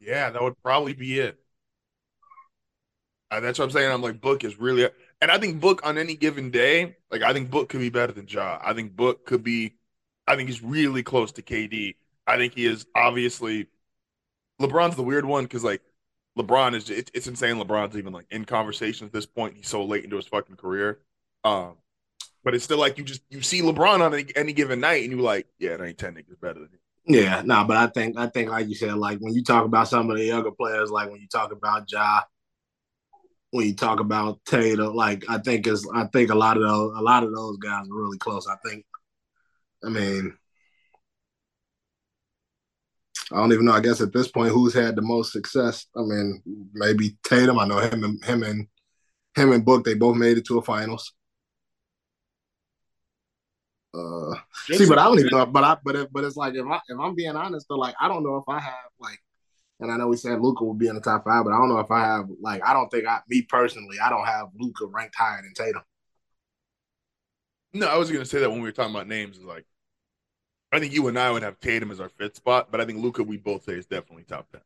[SPEAKER 2] Yeah, that would probably be it. Uh, that's what I'm saying. I'm like, Book is really, and I think Book on any given day, like I think Book could be better than Ja. I think Book could be, I think he's really close to KD. I think he is obviously. LeBron's the weird one because like LeBron is it, it's insane. LeBron's even like in conversation at this point. He's so late into his fucking career. Um, but it's still like you just you see LeBron on any, given night and you're like, yeah, there ain't ten niggas better than him.
[SPEAKER 1] Yeah, no, nah, but I think I think like you said, like when you talk about some of the younger players, like when you talk about Ja, when you talk about Tatum, like I think is I think a lot of those a lot of those guys are really close. I think, I mean, I don't even know. I guess at this point, who's had the most success? I mean, maybe Tatum. I know him and him and him and Book. They both made it to a finals. Uh, see, but I don't even know. But I, but it, but it's like if I if I'm being honest, though, like I don't know if I have like, and I know we said Luka will be in the top five, but I don't know if I have like I don't think I me personally I don't have Luka ranked higher than Tatum.
[SPEAKER 2] No, I was gonna say that when we were talking about names. Is like, I think you and I would have Tatum as our fifth spot, but I think Luka we both say is definitely top ten.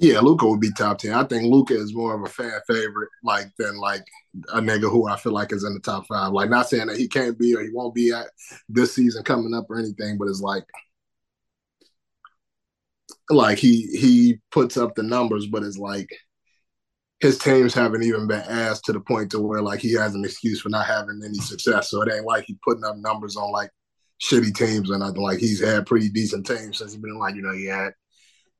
[SPEAKER 1] Yeah, Luka would be top ten. I think Luka is more of a fan favorite, like than like a nigga who I feel like is in the top five. Like not saying that he can't be or he won't be at this season coming up or anything, but it's like like he he puts up the numbers, but it's like his teams haven't even been asked to the point to where like he has an excuse for not having any success. So it ain't like he putting up numbers on like shitty teams nothing. Like he's had pretty decent teams since he's been like, you know, he had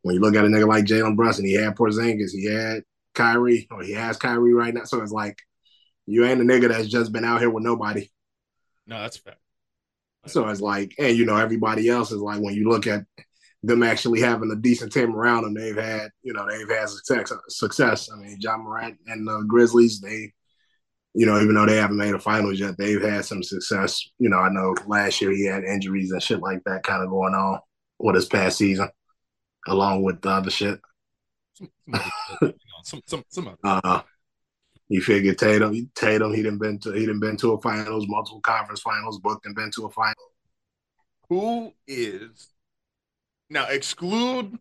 [SPEAKER 1] when you look at a nigga like Jalen Brunson, he had Porzingis, he had Kyrie, or he has Kyrie right now. So it's like you ain't a nigga that's just been out here with nobody.
[SPEAKER 2] No, that's fair.
[SPEAKER 1] So it's like, and you know, everybody else is like when you look at them actually having a decent team around them, they've had, you know, they've had success. Success. I mean, Ja Morant and the Grizzlies, they, you know, even though they haven't made a finals yet, they've had some success. You know, I know last year he had injuries and shit like that kind of going on with his past season along with the other shit. some, some, some, uh, you figure Tatum, Tatum, he didn't been to he didn't been to a finals, multiple conference finals, booked and been to a final.
[SPEAKER 2] Who is now exclude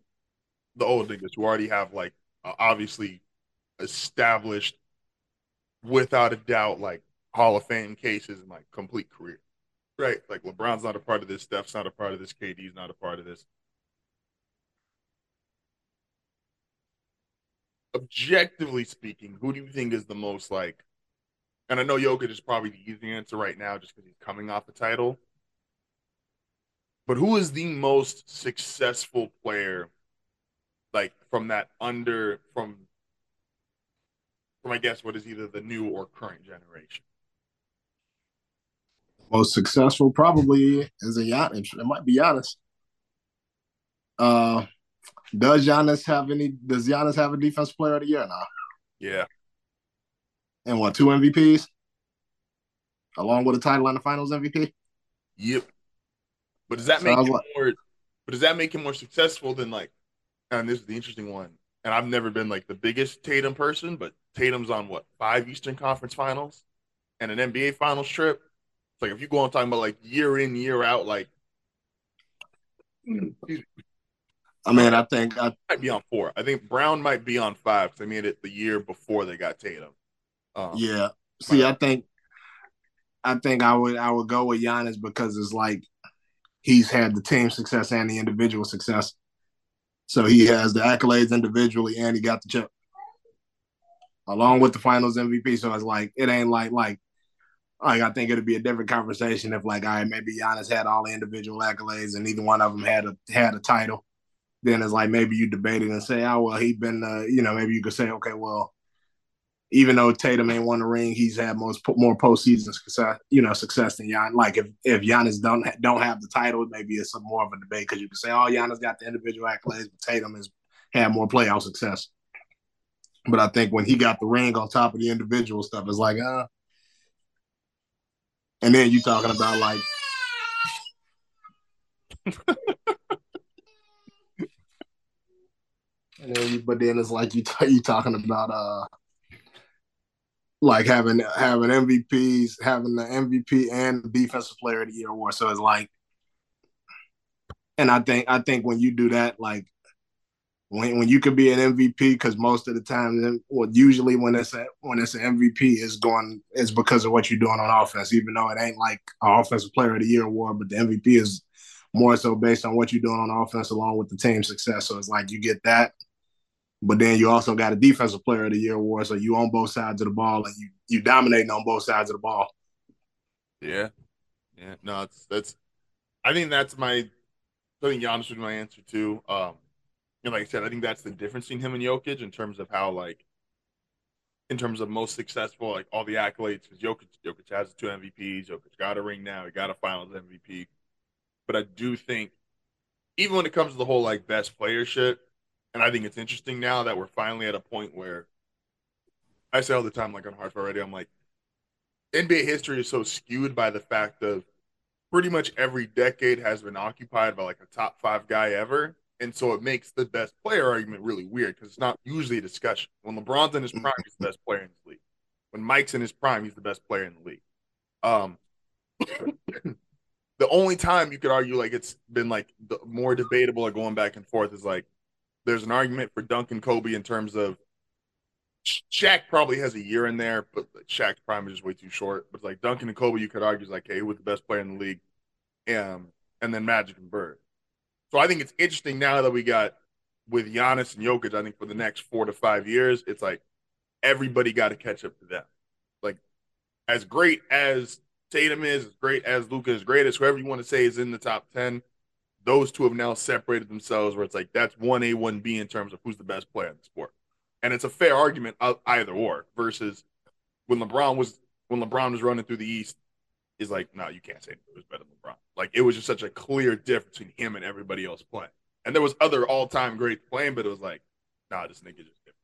[SPEAKER 2] the old niggas who already have like uh, obviously established without a doubt like Hall of Fame cases and like complete career. Right? Like LeBron's not a part of this, Steph's not a part of this, KD's not a part of this. Objectively speaking, who do you think is the most like? And I know Jokic is probably the easy answer right now, just because he's coming off a title. But who is the most successful player, like from that under from from I guess what is either the new or current generation?
[SPEAKER 1] Most successful probably is a Giannis. It might be Giannis. Uh, does Giannis have any? Does Giannis have a defense player of the year now?
[SPEAKER 2] Yeah.
[SPEAKER 1] And what two MVPs, along with a title on the Finals MVP.
[SPEAKER 2] Yep. But does that make him like, more? But does that make him more successful than like? And this is the interesting one. And I've never been like the biggest Tatum person, but Tatum's on what five Eastern Conference Finals and an NBA Finals trip. It's like if you go on talking about like year in year out, like mm.
[SPEAKER 1] I mean, I think I
[SPEAKER 2] might be on four. I think Brown might be on five because they made it the year before they got Tatum.
[SPEAKER 1] Um, yeah. See, I think I think I would I would go with Giannis because it's like he's had the team success and the individual success. So he has the accolades individually and he got the chip. Along with the finals MVP. So it's like it ain't like like like I think it'd be a different conversation if like all right, maybe Giannis had all the individual accolades and neither one of them had a had a title. Then it's like maybe you debate it and say, oh well, he been uh, you know maybe you could say okay, well, even though Tatum ain't won the ring, he's had most more postseason success, you know, success than Giannis. Like if if Giannis don't don't have the title, maybe it's a more of a debate because you could say, oh, Giannis got the individual accolades, but Tatum has had more playoff success. But I think when he got the ring on top of the individual stuff, it's like, uh, and then you talking about like [laughs] [laughs] and then but then it's like you t- [laughs] you talking about uh like having having MVPs, having the MVP and defensive player of the year award. So it's like and I think I think when you do that, like when when you could be an MVP, because most of the time, well, usually when it's a, when it's an MVP, is going is because of what you're doing on offense. Even though it ain't like an offensive player of the year award, but the MVP is more so based on what you're doing on offense along with the team success. So it's like you get that, but then you also got a defensive player of the year award. So you on both sides of the ball and you you dominating on both sides of the ball.
[SPEAKER 2] Yeah, yeah. No, it's that's. I think that's my. I think Giannis was my answer too. Um, and like I said, I think that's the difference between him and Jokic in terms of how like in terms of most successful, like all the accolades, because Jokic, Jokic has two MVPs, Jokic got a ring now, he got a finals MVP. But I do think even when it comes to the whole like best player shit, and I think it's interesting now that we're finally at a point where I say all the time, like on Hard Radio, I'm like, NBA history is so skewed by the fact of pretty much every decade has been occupied by like a top five guy ever and so it makes the best player argument really weird because it's not usually a discussion. When LeBron's in his prime, he's the best player in the league. When Mike's in his prime, he's the best player in the league. Um, [coughs] the only time you could argue like it's been like the more debatable or going back and forth is like there's an argument for Duncan Kobe in terms of Shaq probably has a year in there, but Shaq's prime is just way too short. But like Duncan and Kobe, you could argue is like, hey, who was the best player in the league? Um, and then Magic and Bird. So I think it's interesting now that we got with Giannis and Jokic. I think for the next four to five years, it's like everybody got to catch up to them. Like as great as Tatum is, as great as Luka is, great as whoever you want to say is in the top ten. Those two have now separated themselves, where it's like that's one A, one B in terms of who's the best player in the sport, and it's a fair argument of either or. Versus when LeBron was when LeBron was running through the East, is like, no, you can't say who's better than LeBron. Like it was just such a clear difference between him and everybody else playing. And there was other all time greats playing, but it was like, nah, this nigga just different.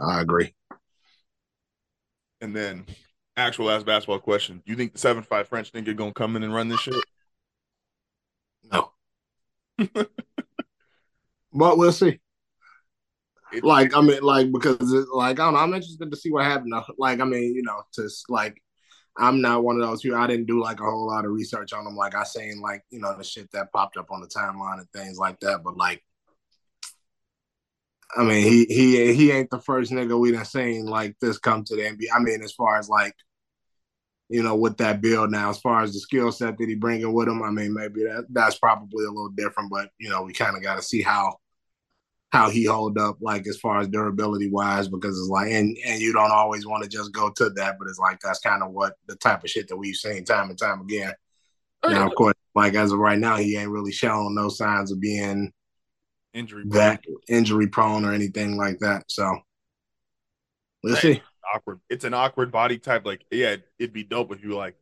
[SPEAKER 1] I agree.
[SPEAKER 2] And then actual last basketball question. Do you think the seven five French nigga gonna come in and run this shit?
[SPEAKER 1] No. [laughs] but we'll see. It, like I mean, like because it, like I don't know, I'm interested to see what happened. Like I mean, you know, just like I'm not one of those people. I didn't do like a whole lot of research on them. Like I seen like you know the shit that popped up on the timeline and things like that. But like, I mean, he he he ain't the first nigga we done seen like this come to the NBA. I mean, as far as like, you know, with that build now, as far as the skill set that he bringing with him, I mean, maybe that that's probably a little different. But you know, we kind of got to see how how he hold up, like as far as durability wise, because it's like, and and you don't always want to just go to that, but it's like that's kind of what the type of shit that we've seen time and time again. Now, of course, like as of right now, he ain't really showing no signs of being
[SPEAKER 2] injury
[SPEAKER 1] that injury prone or anything like that. So we'll see.
[SPEAKER 2] Awkward. It's an awkward body type. Like, yeah, it'd be dope if you like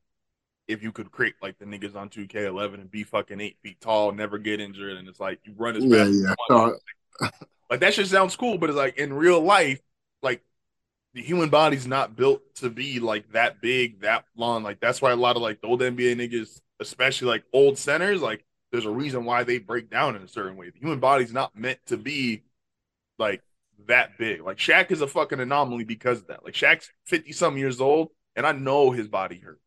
[SPEAKER 2] if you could create like the niggas on 2K11 and be fucking eight feet tall, never get injured, and it's like you run as fast
[SPEAKER 1] yeah, yeah. So, [laughs]
[SPEAKER 2] like that shit sounds cool, but it's like in real life, like the human body's not built to be like that big, that long. Like that's why a lot of like the old NBA niggas, especially like old centers, like there's a reason why they break down in a certain way. The human body's not meant to be like that big. Like Shaq is a fucking anomaly because of that. Like Shaq's 50 some years old, and I know his body hurts.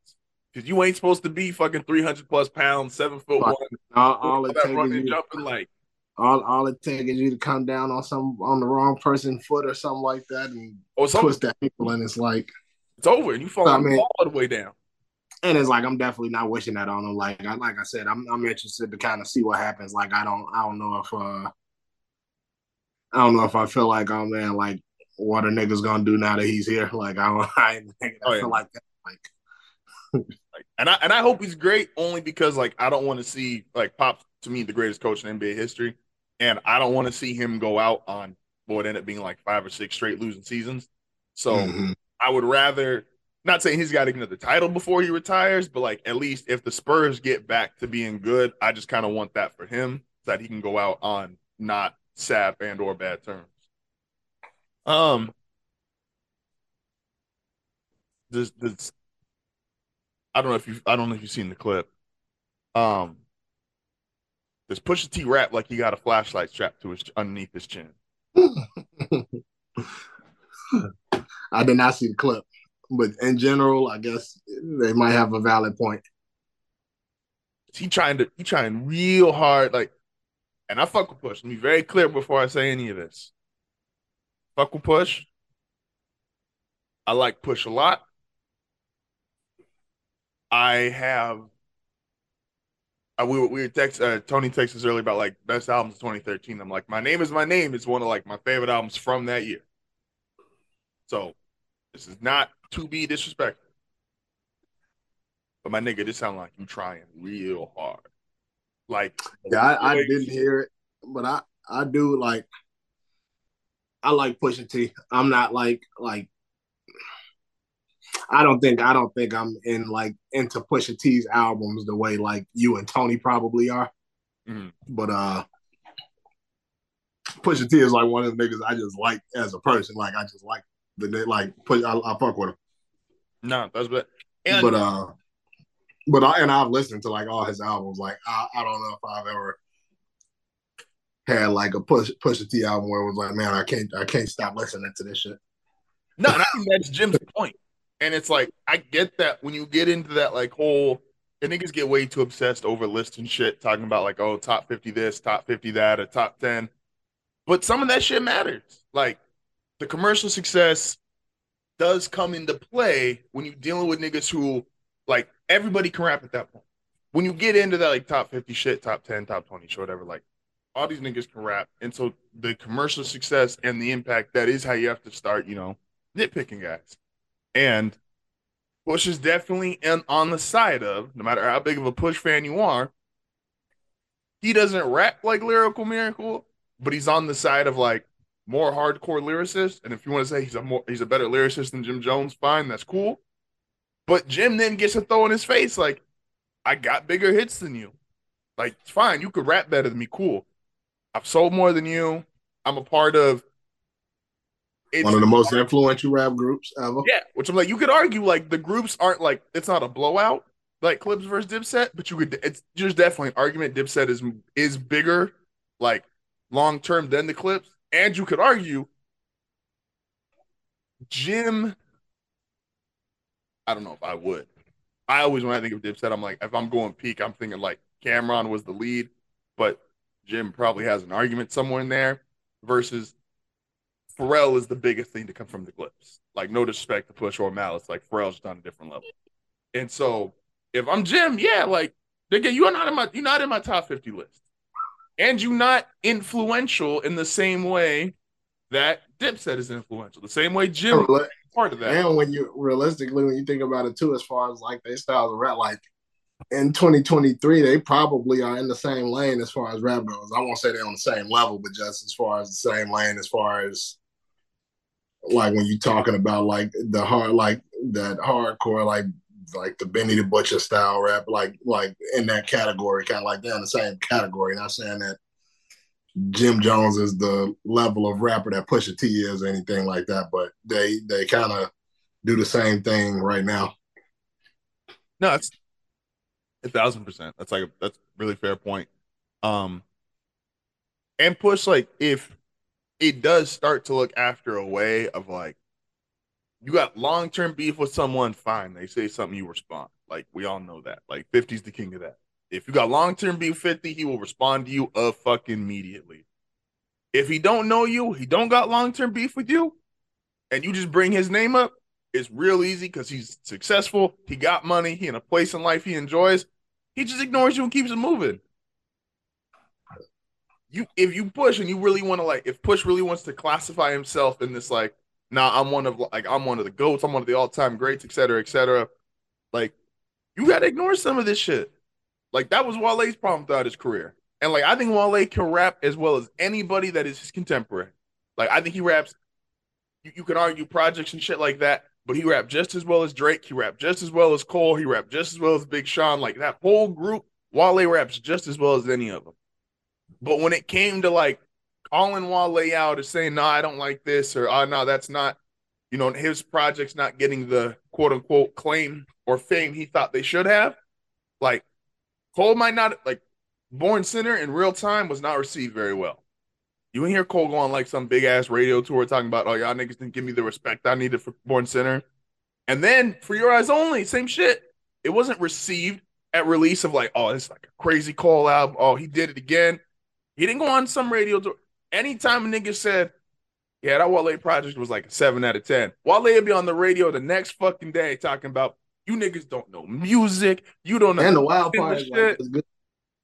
[SPEAKER 2] Because you ain't supposed to be fucking 300 plus pounds, seven foot one.
[SPEAKER 1] All, all it takes
[SPEAKER 2] running,
[SPEAKER 1] is you,
[SPEAKER 2] jumping like
[SPEAKER 1] all, all it takes is you to come down on some on the wrong person foot or something like that and
[SPEAKER 2] or something.
[SPEAKER 1] twist that ankle, and it's like,
[SPEAKER 2] It's over, and you fall
[SPEAKER 1] I mean-
[SPEAKER 2] all the way down.
[SPEAKER 1] And it's like I'm definitely not wishing that on him. Like I like I said, I'm I'm interested to kind of see what happens. Like I don't I don't know if uh I don't know if I feel like oh man like what a nigga's gonna do now that he's here. [laughs] Like I don't [laughs] I, I
[SPEAKER 2] Oh,
[SPEAKER 1] feel
[SPEAKER 2] yeah.
[SPEAKER 1] like that. Like
[SPEAKER 2] and I and I hope he's great only because like I don't want to see like Pop to me the greatest coach in NBA history, and I don't want to see him go out on what would end up being like five or six straight losing seasons. So
[SPEAKER 1] mhm.
[SPEAKER 2] I would rather not saying he's got to get another title before he retires, but like at least if the Spurs get back to being good, I just kind of want that for him so that he can go out on not sad and or bad terms. Um, this this I don't know if you I don't know if you've seen the clip. Um, this Pusha T rap like he got a flashlight strapped to his underneath his chin. [laughs]
[SPEAKER 1] I did not see the clip, but in general, I guess they might have a valid point.
[SPEAKER 2] he trying to he trying real hard like and I fuck with Push. Let me be very clear before I say any of this. Fuck with Push. I like Push a lot. I have uh, we were we were text uh, Tony texted us earlier about like best albums of 2013. I'm like, my name is my name is one of like my favorite albums from that year. So this is not to be disrespectful. But my nigga, this sound like you trying real hard. Like
[SPEAKER 1] Yeah, I, I didn't hear it, but I I do like I like Pusha T. I'm not like like I don't think I don't think I'm in like into Pusha T's albums the way like you and Tony probably are.
[SPEAKER 2] Mhm.
[SPEAKER 1] But uh Pusha T is like one of the niggas I just like as a person. Like I just like the like push I, I fuck with him.
[SPEAKER 2] No, that's what. And
[SPEAKER 1] but uh but I and I've listened to like all his albums. Like I, I don't know if I've ever had like a push push the T album where it was like, man, I can't I can't stop listening to this shit.
[SPEAKER 2] no, and I think that's Jim's point. And it's like I get that when you get into that like whole, and niggas get way too obsessed over listing shit, talking about like oh top fifty this, top fifty that, or top ten. But some of that shit matters. Like the commercial success does come into play when you're dealing with niggas who like everybody can rap at that point. When you get into that like top 50 shit, top 10, top 20 shit, whatever, like all these niggas can rap. And so the commercial success and the impact, that is how you have to start, you know, nitpicking guys. And Push is definitely in, on the side of, no matter how big of a Push fan you are, he doesn't rap like Lyrical Miracle, but he's on the side of like more hardcore lyricist. And if you want to say he's a more he's a better lyricist than Jim Jones, fine, that's cool. But Jim then gets a throw in his face like, I got bigger hits than you. Like, it's fine, you could rap better than me, cool. I've sold more than you. I'm a part of it's,
[SPEAKER 1] One of the most influential rap groups ever.
[SPEAKER 2] yeah, which I'm like, you could argue like the groups aren't like it's not a blowout like Clipse versus Dipset, but you could it's there's definitely an argument Dipset is is bigger like long term than the Clipse, and you could argue Jim. I don't know if I would. I always when I think of Dipset, I'm like if I'm going peak, I'm thinking like Cam'ron was the lead, but Jim probably has an argument somewhere in there versus Pharrell is the biggest thing to come from the Clipse. Like, no disrespect to Push or Malice, like Pharrell's just on a different level. And so, if I'm Jim, yeah, like, nigga, you're not in my you're not in my top 50 list, and you're not influential in the same way that Dipset is influential. The same way Jim is part of that.
[SPEAKER 1] And when you realistically, when you think about it too, as far as like their styles of rap, like in 2023, they probably are in the same lane as far as rap goes. I won't say they're on the same level, but just as far as the same lane, as far as like when you're talking about like the hard, like that hardcore, like like the Benny the Butcher style rap, like like in that category, kind of like they're in the same category. Not saying that Jim Jones is the level of rapper that Pusha T is or anything like that, but they they kind of do the same thing right now.
[SPEAKER 2] No, it's a thousand percent. That's like a, that's really fair point. Um, and push like if it does start to look after a way of like you got long term beef with someone, fine. They say something, you respond. Like we all know that. Like 50's the king of that. If you got long term beef 50, he will respond to you a fucking immediately. If he don't know you, he don't got long term beef with you, and you just bring his name up, it's real easy because he's successful. He got money. He in a place in life he enjoys. He just ignores you and keeps it moving. You, if you push and you really want to like, if push really wants to classify himself in this like, nah, I'm one of like I'm one of the goats. I'm one of the all time greats, etc., etc. Like, you gotta ignore some of this shit. Like that was Wale's problem throughout his career. And like I think Wale can rap as well as anybody that is his contemporary. Like I think he raps. You, you can argue projects and shit like that, but he rapped just as well as Drake. He rapped just as well as Cole. He rapped just as well as Big Sean. Like that whole group, Wale raps just as well as any of them. But when it came to like calling Wale layout or saying, "No, I don't like this," or ah, "Oh, no, that's not," you know, his project's not getting the quote unquote claim or fame he thought they should have. Like Cole might not like Born Sinner in real time was not received very well. You hear Cole go on like some big ass radio tour talking about, oh, y'all niggas didn't give me the respect I needed for Born Sinner. And then for Your Eyes Only, same shit. It wasn't received at release of like, oh, it's like a crazy Cole album. Oh, he did it again. He didn't go on some radio tour. Anytime a nigga said, yeah, that Wale project was like a seven out of 10, Wale would be on the radio the next fucking day talking about, you niggas don't know music. You don't know.
[SPEAKER 1] And the wild part is like,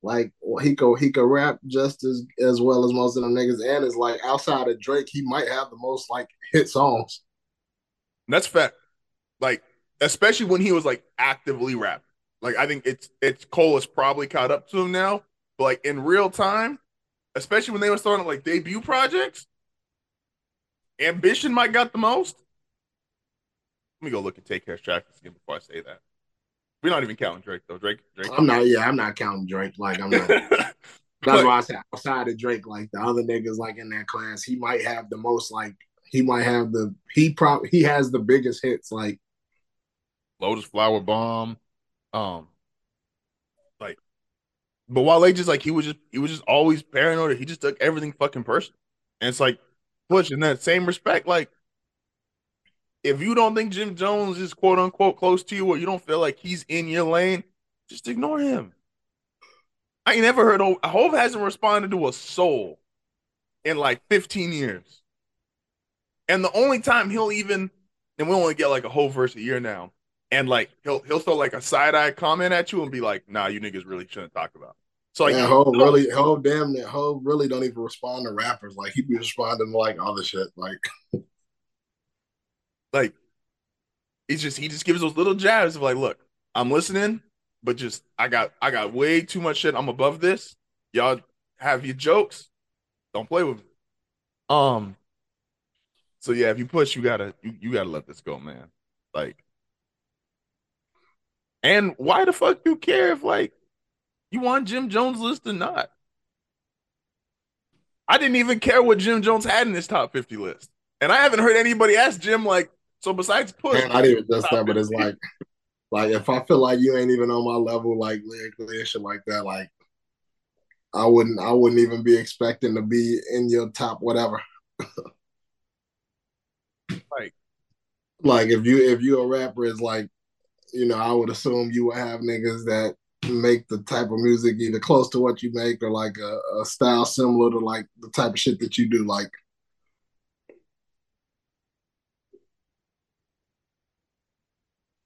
[SPEAKER 1] like he could he could rap just as as well as most of them niggas, and it's like outside of Drake, he might have the most like hit songs.
[SPEAKER 2] That's fact. Like especially when he was like actively rapping. Like I think it's it's Cole has probably caught up to him now, but like in real time, especially when they were starting like debut projects, Ambition might got the most. Let me go look at Take Care's track again before I say that. We're not even counting Drake though. Drake, Drake.
[SPEAKER 1] I'm not. Yeah, I'm not counting Drake. Like I'm not. [laughs] that's why I said outside of Drake, like the other niggas like in that class, he might have the most. Like he might have the he probably he has the biggest hits. Like
[SPEAKER 2] Lotus Flower Bomb, um, but Wale just like he was just he was just always paranoid. He just took everything fucking personal, and it's like push in that same respect, like if you don't think Jim Jones is quote unquote close to you or you don't feel like he's in your lane, just ignore him. I ain't never heard of Hove hasn't responded to a soul in like 15 years. And the only time he'll even and we only get like a whole verse a year now. And like he'll he'll throw like a side eye comment at you and be like, nah, you niggas really shouldn't talk about.
[SPEAKER 1] So like yeah, Hove really Hove damn it, Hove really don't even respond to rappers. Like he be responding to like other shit. Like [laughs]
[SPEAKER 2] Like it's just he just gives those little jabs of like, look, I'm listening, but just I got I got way too much shit. I'm above this. Y'all have your jokes. Don't play with me. Um so yeah, if you push, you gotta you, you gotta let this go, man. Like and why the fuck you care if like you want Jim Jones list or not? I didn't even care what Jim Jones had in his top 50 list. And I haven't heard anybody ask Jim like, so besides push,
[SPEAKER 1] Man, I didn't even just that, but it's like, like if I feel like you ain't even on my level, like lyrically and shit like that, like I wouldn't, I wouldn't even be expecting to be in your top whatever.
[SPEAKER 2] like,
[SPEAKER 1] like if you if you a rapper is like, you know, I would assume you would have niggas that make the type of music either close to what you make or like a, a style similar to like the type of shit that you do, like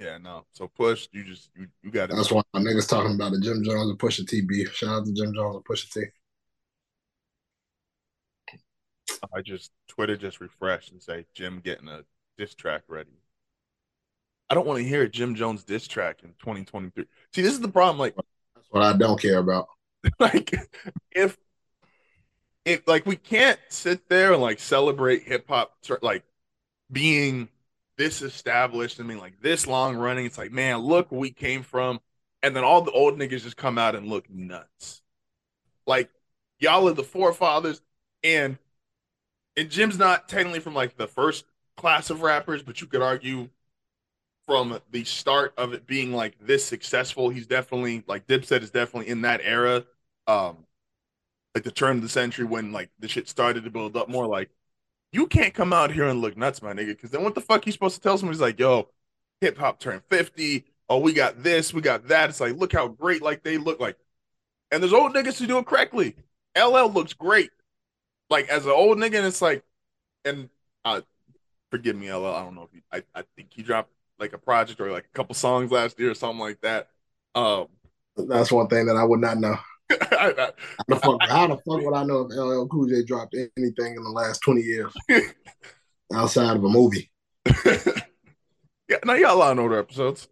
[SPEAKER 2] Yeah, no. So push, you just you, you got
[SPEAKER 1] it. That's why my niggas talking about the Jim Jones and Pusha T beef. Shout out to Jim Jones and Pusha T.
[SPEAKER 2] I just Twitter just refreshed and say Jim getting a diss track ready. I don't want to hear a Jim Jones diss track in 2023. See, this is the problem. Like
[SPEAKER 1] that's what I don't care about. [laughs]
[SPEAKER 2] like if if like we can't sit there and like celebrate hip hop like being this established. I mean, like this long running. It's like, man, look where we came from. And then all the old niggas just come out and look nuts. Like y'all are the forefathers, and and Jim's not technically from like the first class of rappers, but you could argue from the start of it being like this successful, he's definitely like Dipset is definitely in that era. Um, like the turn of the century when like the shit started to build up more like you can't come out here and look nuts, my nigga, because then what the fuck you supposed to tell someone? He's like, yo, hip hop turned 50. oh, we got this, we got that. It's like, look how great like they look like. And there's old niggas who do it correctly. LL looks great. Like as an old nigga, and it's like, and uh forgive me, LL. I don't know if he I, I think he dropped like a project or like a couple songs last year or something like that. Um
[SPEAKER 1] that's one thing that I would not know. [laughs] how, the fuck, how the fuck would I know if LL Cool J dropped anything in the last 20 years [laughs] outside of a movie? [laughs]
[SPEAKER 2] yeah, now you got a lot of older episodes.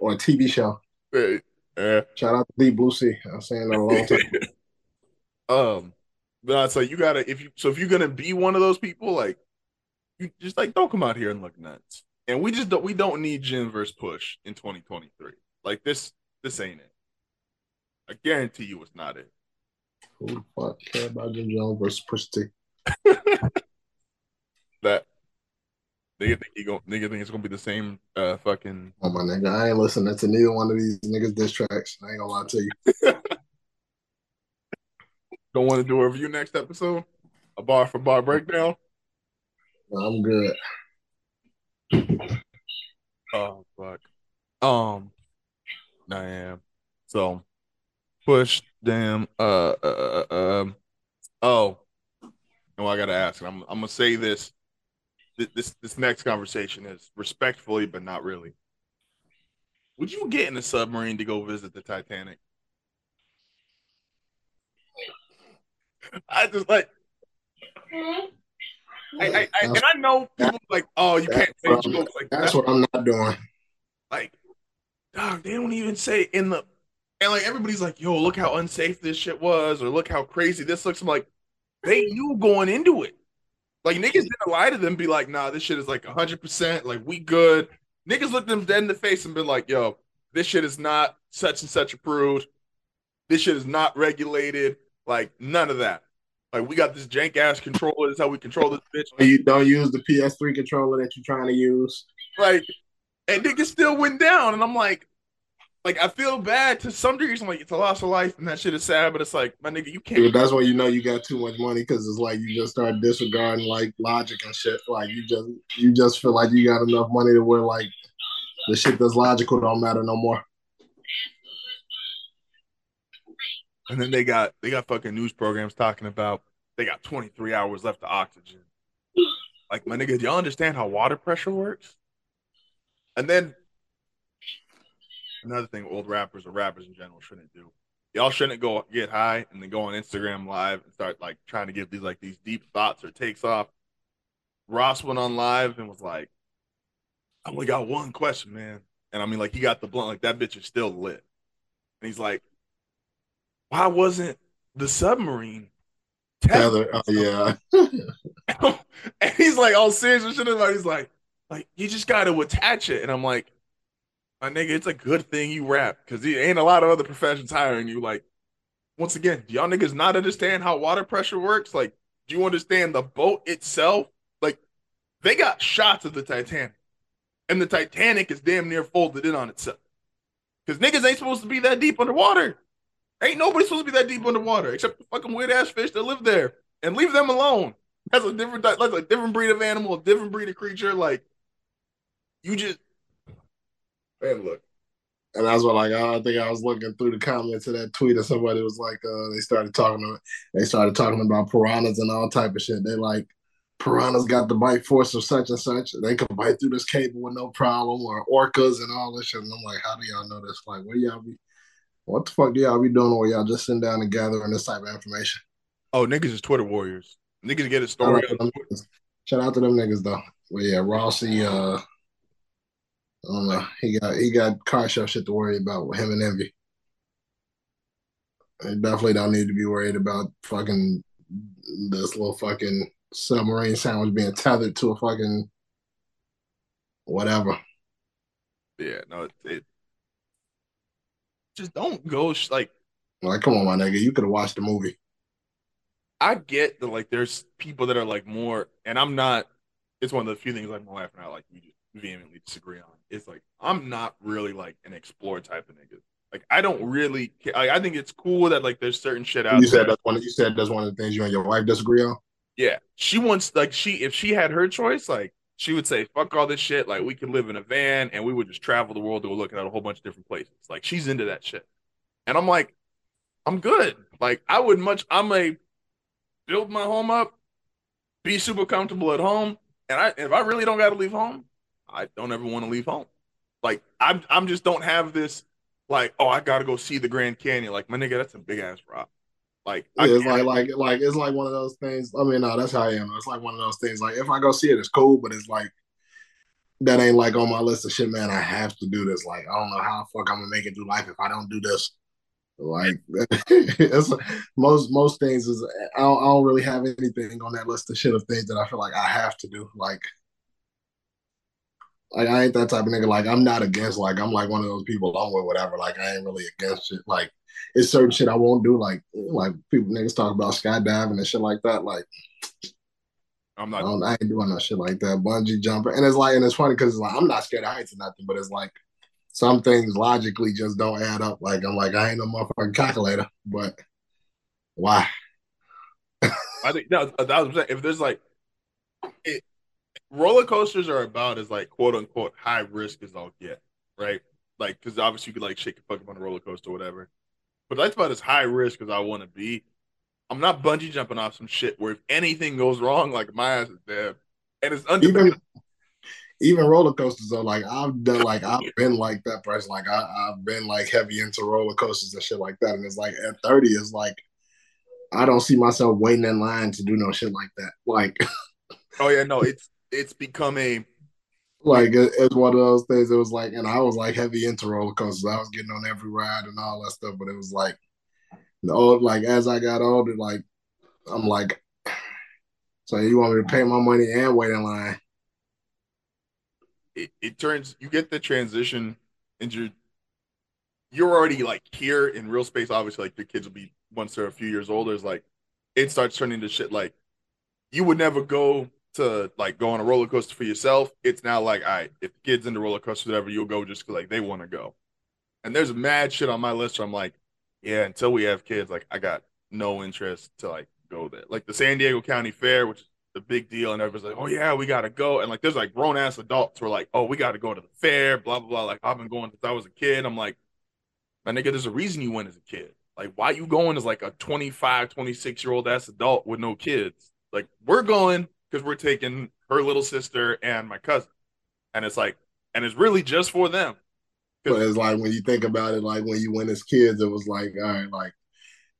[SPEAKER 1] Or a TV show.
[SPEAKER 2] Yeah. yeah.
[SPEAKER 1] Shout out to Deep Blue Sea. I'm saying that a long time.
[SPEAKER 2] um, but I'd say you gotta if you so if you're gonna be one of those people, like you [laughs] just like don't come out here and look nuts. And we just don't we don't need Jim versus Push in 2023. Like this this ain't it. I guarantee you it's not it.
[SPEAKER 1] Who the fuck care about Jim Jones versus Push T? [laughs]
[SPEAKER 2] that nigga think he go nigga think it's gonna be the same uh fucking
[SPEAKER 1] Oh my nigga, I ain't listening to neither one of these niggas diss tracks. I ain't gonna lie to you. [laughs]
[SPEAKER 2] Don't want to do a review next episode? A bar for bar breakdown?
[SPEAKER 1] I'm good.
[SPEAKER 2] Oh fuck. Um I am. So push damn uh uh uh um oh no I gotta ask I'm I'm gonna say this this this next conversation is respectfully but not really. Would you get in a submarine to go visit the Titanic? [laughs] I just like I, I, I, and I know people like, oh, you can't say jokes like
[SPEAKER 1] That's that. what I'm not doing.
[SPEAKER 2] Like, dog, they don't even say in the and like everybody's like, yo, look how unsafe this shit was, or look how crazy this looks. I'm like, they knew going into it. Like niggas didn't lie to them, be like, nah, this shit is like hundred percent, like we good. Niggas looked them dead in the face and been like, yo, this shit is not such and such approved. This shit is not regulated. Like none of that. Like we got this jank ass controller. That's how we control this bitch.
[SPEAKER 1] You don't use the PS3 controller that you're trying to use.
[SPEAKER 2] Like, and niggas still went down, and I'm like, like I feel bad to some degrees. I'm like, it's a loss of life, and that shit is sad. But it's like, my nigga, you can't.
[SPEAKER 1] Dude, that's why you know you got too much money because it's like you just start disregarding like logic and shit. Like you just you just feel like you got enough money to where like the shit that's logical don't matter no more.
[SPEAKER 2] And then they got they got fucking news programs talking about they got 23 hours left of oxygen. Like my nigga, do y'all understand how water pressure works? And then another thing old rappers or rappers in general shouldn't do. Y'all shouldn't go get high and then go on Instagram live and start like trying to give these like these deep thoughts or takes off. Ross went on live and was like, I only got one question, man. And I mean, like, he got the blunt, like, that bitch is still lit. And he's like, why wasn't the submarine
[SPEAKER 1] tether? Oh, yeah. [laughs]
[SPEAKER 2] and he's like, all serious and shit about He's like, like, you just got to attach it. And I'm like, my nigga, it's a good thing you rap because there ain't a lot of other professions hiring you. Like, once again, do y'all niggas not understand how water pressure works? Like, do you understand the boat itself? Like, they got shots of the Titanic, and the Titanic is damn near folded in on itself. Because niggas ain't supposed to be that deep underwater. Ain't nobody supposed to be that deep underwater except the fucking weird ass fish that live there, and leave them alone. That's a different, that's a different breed of animal, a different breed of creature. Like, you just, man, look.
[SPEAKER 1] And that's what like I think I was looking through the comments of that tweet and somebody was like, uh, they started talking about they started talking about piranhas and all type of shit. They like piranhas got the bite force of such and such. They can bite through this cable with no problem, or orcas and all this shit. And I'm like, how do y'all know this? Like, where y'all be? What the fuck do y'all be doing where y'all just sitting down and gathering this type of information?
[SPEAKER 2] Oh, niggas is Twitter warriors. Niggas get a story.
[SPEAKER 1] Shout out, Shout out to them niggas though. But yeah, Rossi, uh, I don't know. He got he got car show shit to worry about with him and Envy. They definitely don't need to be worried about fucking this little fucking submarine sandwich being tethered to a fucking whatever.
[SPEAKER 2] Yeah, no, it, it just don't go sh- like.
[SPEAKER 1] Like, come on, my nigga, you could have watched the movie.
[SPEAKER 2] I get that, like, there's people that are like more, and I'm not. It's one of the few things like my wife and I like we just vehemently disagree on. It's like I'm not really like an explore type of nigga. Like I don't really. I, I think it's cool that like there's certain shit out.
[SPEAKER 1] You said
[SPEAKER 2] there.
[SPEAKER 1] that's one. You said that's one of the things you and your wife disagree on.
[SPEAKER 2] Yeah, she wants like she if she had her choice, like she would say, "Fuck all this shit." Like we could live in a van and we would just travel the world to go looking at a whole bunch of different places. Like she's into that shit, and I'm like, I'm good. Like I would much. I'm a build my home up, be super comfortable at home, and I if I really don't got to leave home, I don't ever want to leave home. Like I'm I'm just don't have this like oh I got to go see the Grand Canyon. Like my nigga, that's a big ass rock. Like
[SPEAKER 1] yeah, it's like like like it's like one of those things. I mean, no, that's how I am. It's like one of those things. Like if I go see it, it's cool, but it's like that ain't like on my list of shit, man. I have to do this. Like I don't know how the fuck I'm gonna make it through life if I don't do this. Like [laughs] it's most most things is I don't, I don't really have anything on that list of shit of things that I feel like I have to do. Like like I ain't that type of nigga. Like I'm not against. Like I'm like one of those people. I'm with whatever. Like I ain't really against it. Like it's certain shit I won't do. Like like people niggas talk about skydiving and shit like that. Like
[SPEAKER 2] I'm not.
[SPEAKER 1] I, I, ain't doing no shit like that. Bungee jumping, and it's like, and it's funny because it's like I'm not scared of heights or nothing, but it's like some things logically just don't add up. Like I'm like I ain't no motherfucking calculator, but why?
[SPEAKER 2] I think no, a thousand percent. If there's like, it, roller coasters are about as like quote unquote high risk as I'll get, right? Like, because obviously you could like shake your fuck up on a roller coaster or whatever. But that's about as high risk as I want to be. I'm not bungee jumping off some shit where if anything goes wrong, like my ass is dead. And it's
[SPEAKER 1] even, even roller coasters are like I've done like I've been like that person. Like I, I've been like heavy into roller coasters and shit like that. And it's like at 30, it's like I don't see myself waiting in line to do no shit like that. Like [laughs]
[SPEAKER 2] Oh yeah, no, it's it's become a
[SPEAKER 1] like it's one of those things. It was like, and I was like heavy into roller coasters. I was getting on every ride and all that stuff. But it was like, old like as I got older, like I'm like, [sighs] so you want me to pay my money and wait in line?
[SPEAKER 2] It, it turns you get the transition into you're already like here in real space. Obviously, like your kids will be once they're a few years older. It's like it starts turning to shit like you would never go to like go on a roller coaster for yourself, it's now like, all right, if the kid's into roller coaster, whatever, you'll go just like they want to go. And there's mad shit on my list I'm like, yeah, until we have kids, like I got no interest to like go there. Like the San Diego County Fair, which is a big deal, and everybody's like, oh yeah, we gotta go. And like there's like grown ass adults who are like, oh, we gotta go to the fair, blah blah blah. Like I've been going since I was a kid. I'm like, my nigga, there's a reason you went as a kid. Like, why you going as like a 25, 26 year old ass adult with no kids? Like, we're going because we're taking her little sister and my cousin, and it's like, and it's really just for them.
[SPEAKER 1] But it's like when you think about it, like when you went as kids, it was like, all right, like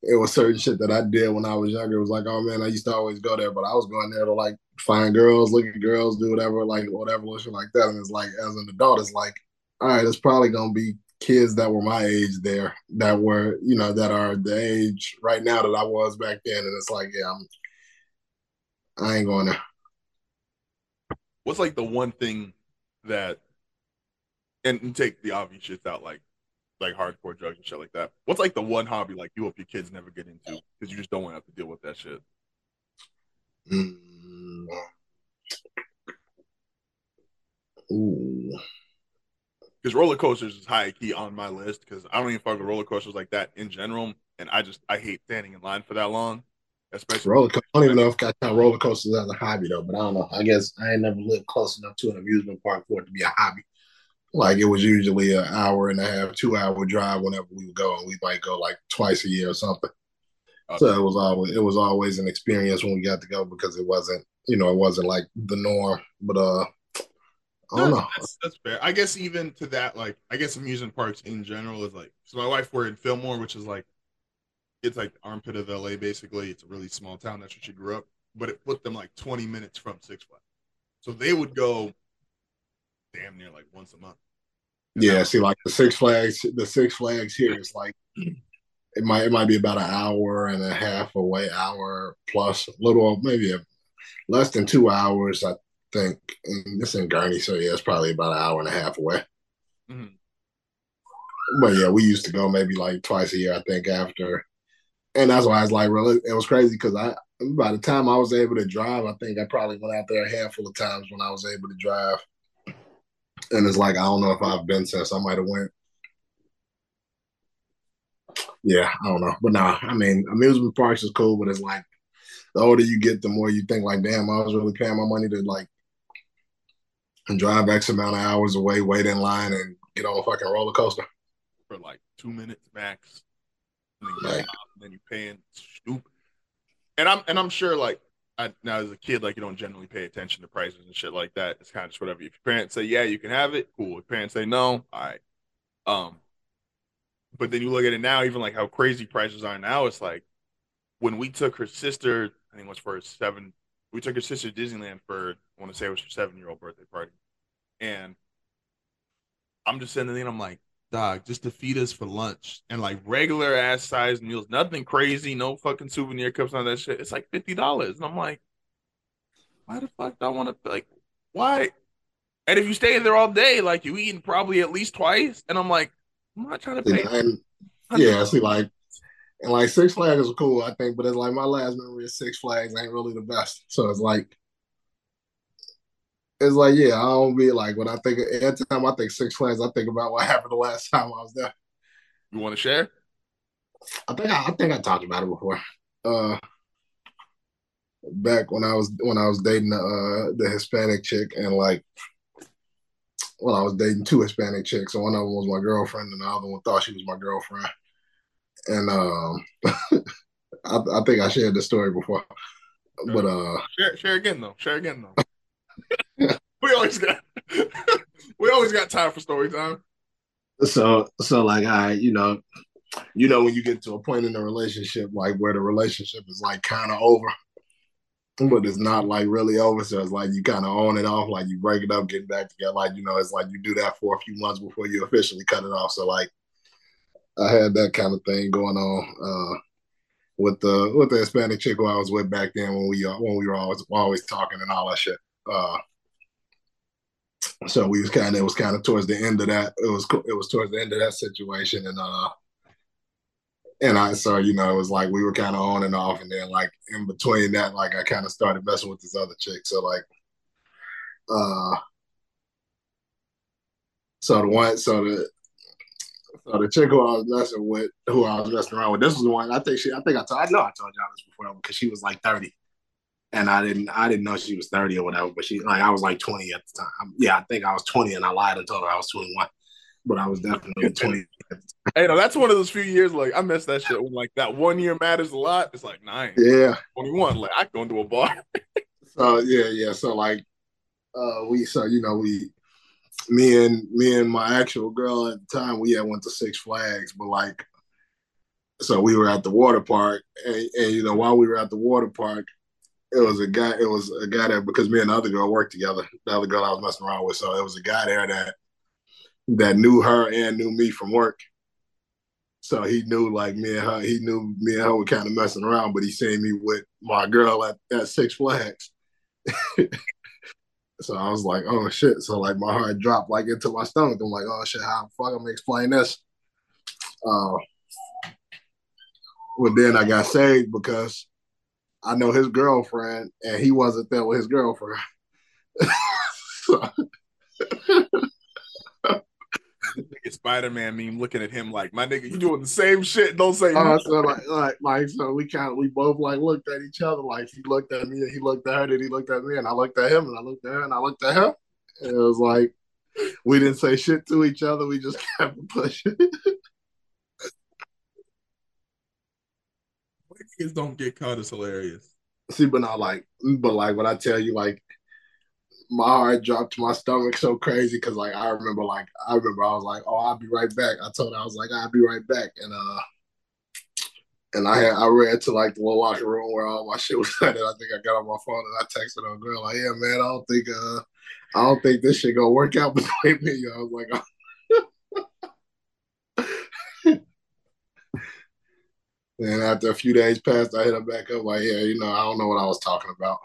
[SPEAKER 1] it was certain shit that I did when I was younger. It was like, oh man, I used to always go there, but I was going there to like find girls, look at girls, do whatever, like whatever, shit like that. And it's like, as an adult, it's like, all right, it's probably gonna be kids that were my age there, that were, you know, that are the age right now that I was back then. And it's like, yeah, I'm I ain't going to.
[SPEAKER 2] What's like the one thing that, and, and take the obvious shit out, like like hardcore drugs and shit like that. What's like the one hobby like you hope your kids never get into because you just don't want to have to deal with that shit.
[SPEAKER 1] Mm. Ooh.
[SPEAKER 2] Because roller coasters is high key on my list because I don't even fuck with roller coasters like that in general, and I just I hate standing in line for that long. Especially
[SPEAKER 1] roller. Co- I don't even know if I count roller coasters as a hobby though, but I don't know. I guess I ain't never lived close enough to an amusement park for it to be a hobby. Like it was usually an hour and a half, two hour drive whenever we would go, and we might go like twice a year or something. Okay. So it was always it was always an experience when we got to go because it wasn't you know it wasn't like the norm. But uh, I don't no, know.
[SPEAKER 2] That's, that's, fair. I guess even to that, like I guess amusement parks in general is like. So my wife were in Fillmore, which is like it's like the armpit of LA basically. It's a really small town. That's where she grew up. But it put them like 20 minutes from Six Flags. So they would go damn near like once a month.
[SPEAKER 1] yeah, see, like the Six Flags, the Six Flags here is like it might it might be about an hour and a half away, hour plus, a little maybe a, less than two hours, I think. And it's in Gurnee, so yeah, it's probably about an hour and a half away. Mm-hmm. But yeah, we used to go maybe like twice a year, I think, after and that's why I was like, really, it was crazy because I by the time I was able to drive, I think I probably went out there a handful of times when I was able to drive. And it's like I don't know if I've been since I might have went. Yeah, I don't know, but nah, I mean, amusement parks is cool, but it's like the older you get, the more you think like, damn, I was really paying my money to like and drive X amount of hours away, wait in line, and get on a fucking roller coaster
[SPEAKER 2] for like two minutes max. And then, you're paying stupid. And I'm and I'm sure like I, now as a kid, like you don't generally pay attention to prices and shit like that. It's kind of just whatever. If your parents say yeah, you can have it, cool. If parents say no, all right. Um, but then you look at it now, even like how crazy prices are now. It's like when we took her sister, I think it was for her seven. We took her sister to Disneyland for I want to say it was her seven year old birthday party, and I'm just sitting there and I'm like, dog, just to feed us for lunch and like regular ass size meals, nothing crazy, no fucking souvenir cups, none of that shit. It's like fifty dollars, and I'm like, why the fuck do I want to like, why? And if you stay there all day, like you eating probably at least twice, and I'm like, I'm not trying to pay.
[SPEAKER 1] And, yeah, see, like, and like Six Flags is cool, I think, but it's like my last memory of Six Flags ain't really the best. So it's like, it's like, yeah, I don't be like when I think every time I think Six Flags, I think about what [laughs] happened the last time I was there.
[SPEAKER 2] You want to share?
[SPEAKER 1] I think I, I think I talked about it before. Uh, back when I was when I was dating the uh, the Hispanic chick and like well, I was dating two Hispanic chicks, and one of them was my girlfriend, and the other one thought she was my girlfriend. And um, [laughs] I, I, think I shared this story before, but uh,
[SPEAKER 2] share, share again though. Share again though. [laughs] we always got [laughs] we always got time for story time.
[SPEAKER 1] So so like I you know you know when you get to a point in the relationship like where the relationship is like kind of over but it's not like really over. So it's like you kind of on and off, like you break it up, get back together. Like, you know, it's like you do that for a few months before you officially cut it off. So like I had that kind of thing going on uh, with the with the Hispanic chick who I was with back then when we uh, when we were always always talking and all that shit. Uh, so we was kind of it was kind of towards the end of that. It was it was towards the end of that situation, and uh, and I so you know it was like we were kind of on and off, and then like in between that, like I kind of started messing with this other chick. So like, uh, so the one, so the so the chick who I was messing with, who I was messing around with, this was the one I think she, I think I told, I know I told y'all this before because she was like thirty, and I didn't, I didn't know she was thirty or whatever, but she like I was like twenty at the time. Yeah, I think I was twenty, and I lied and told her I was twenty one but I was definitely [laughs] 20.
[SPEAKER 2] hey, no, that's one of those few years like I miss that shit. Like that one year matters a lot. It's like nine,
[SPEAKER 1] yeah,
[SPEAKER 2] 21. Like I go into a bar. [laughs]
[SPEAKER 1] so yeah, yeah. So like, uh, we so you know we, me and me and my actual girl at the time we had went to Six Flags, but like, so we were at the water park, and, and you know while we were at the water park, it was a guy. It was a guy that because me and the other girl worked together. The other girl I was messing around with, so it was a guy there that that knew her and knew me from work. So he knew like me and her, he knew me and her were kind of messing around, but he seen me with my girl at, at Six Flags. [laughs] so I was like, oh shit. So like my heart dropped like into my stomach. I'm like, oh shit, how the fuck I'm explain this? Uh, but then I got saved because I know his girlfriend and he wasn't there with his girlfriend. so,
[SPEAKER 2] Spider Man meme looking at him like, my nigga, you doing the same shit. Don't say
[SPEAKER 1] uh, so like, like, like, so we kind of, we both like looked at each other. Like he looked at me and he looked at her, and he looked at me, and I looked at him, and I looked at her, and I looked at him. And it was like, we didn't say shit to each other. We just [laughs] kept pushing.
[SPEAKER 2] Kids don't get caught is hilarious.
[SPEAKER 1] See, but not like, but like when I tell you, like my heart dropped to my stomach so crazy because like I remember like I remember I was like, oh, I'll be right back. I told her I was like, I'll be right back, and uh, and I had I ran to like the little locker room where all my [laughs] shit was at, and I think I got on my phone and I texted her girl like, yeah, man, I don't think uh, I don't think this shit gonna work out [laughs] between me. I was like. Oh. [laughs] and after a few days passed, I hit her back up like, yeah, you know, I don't know what I was talking about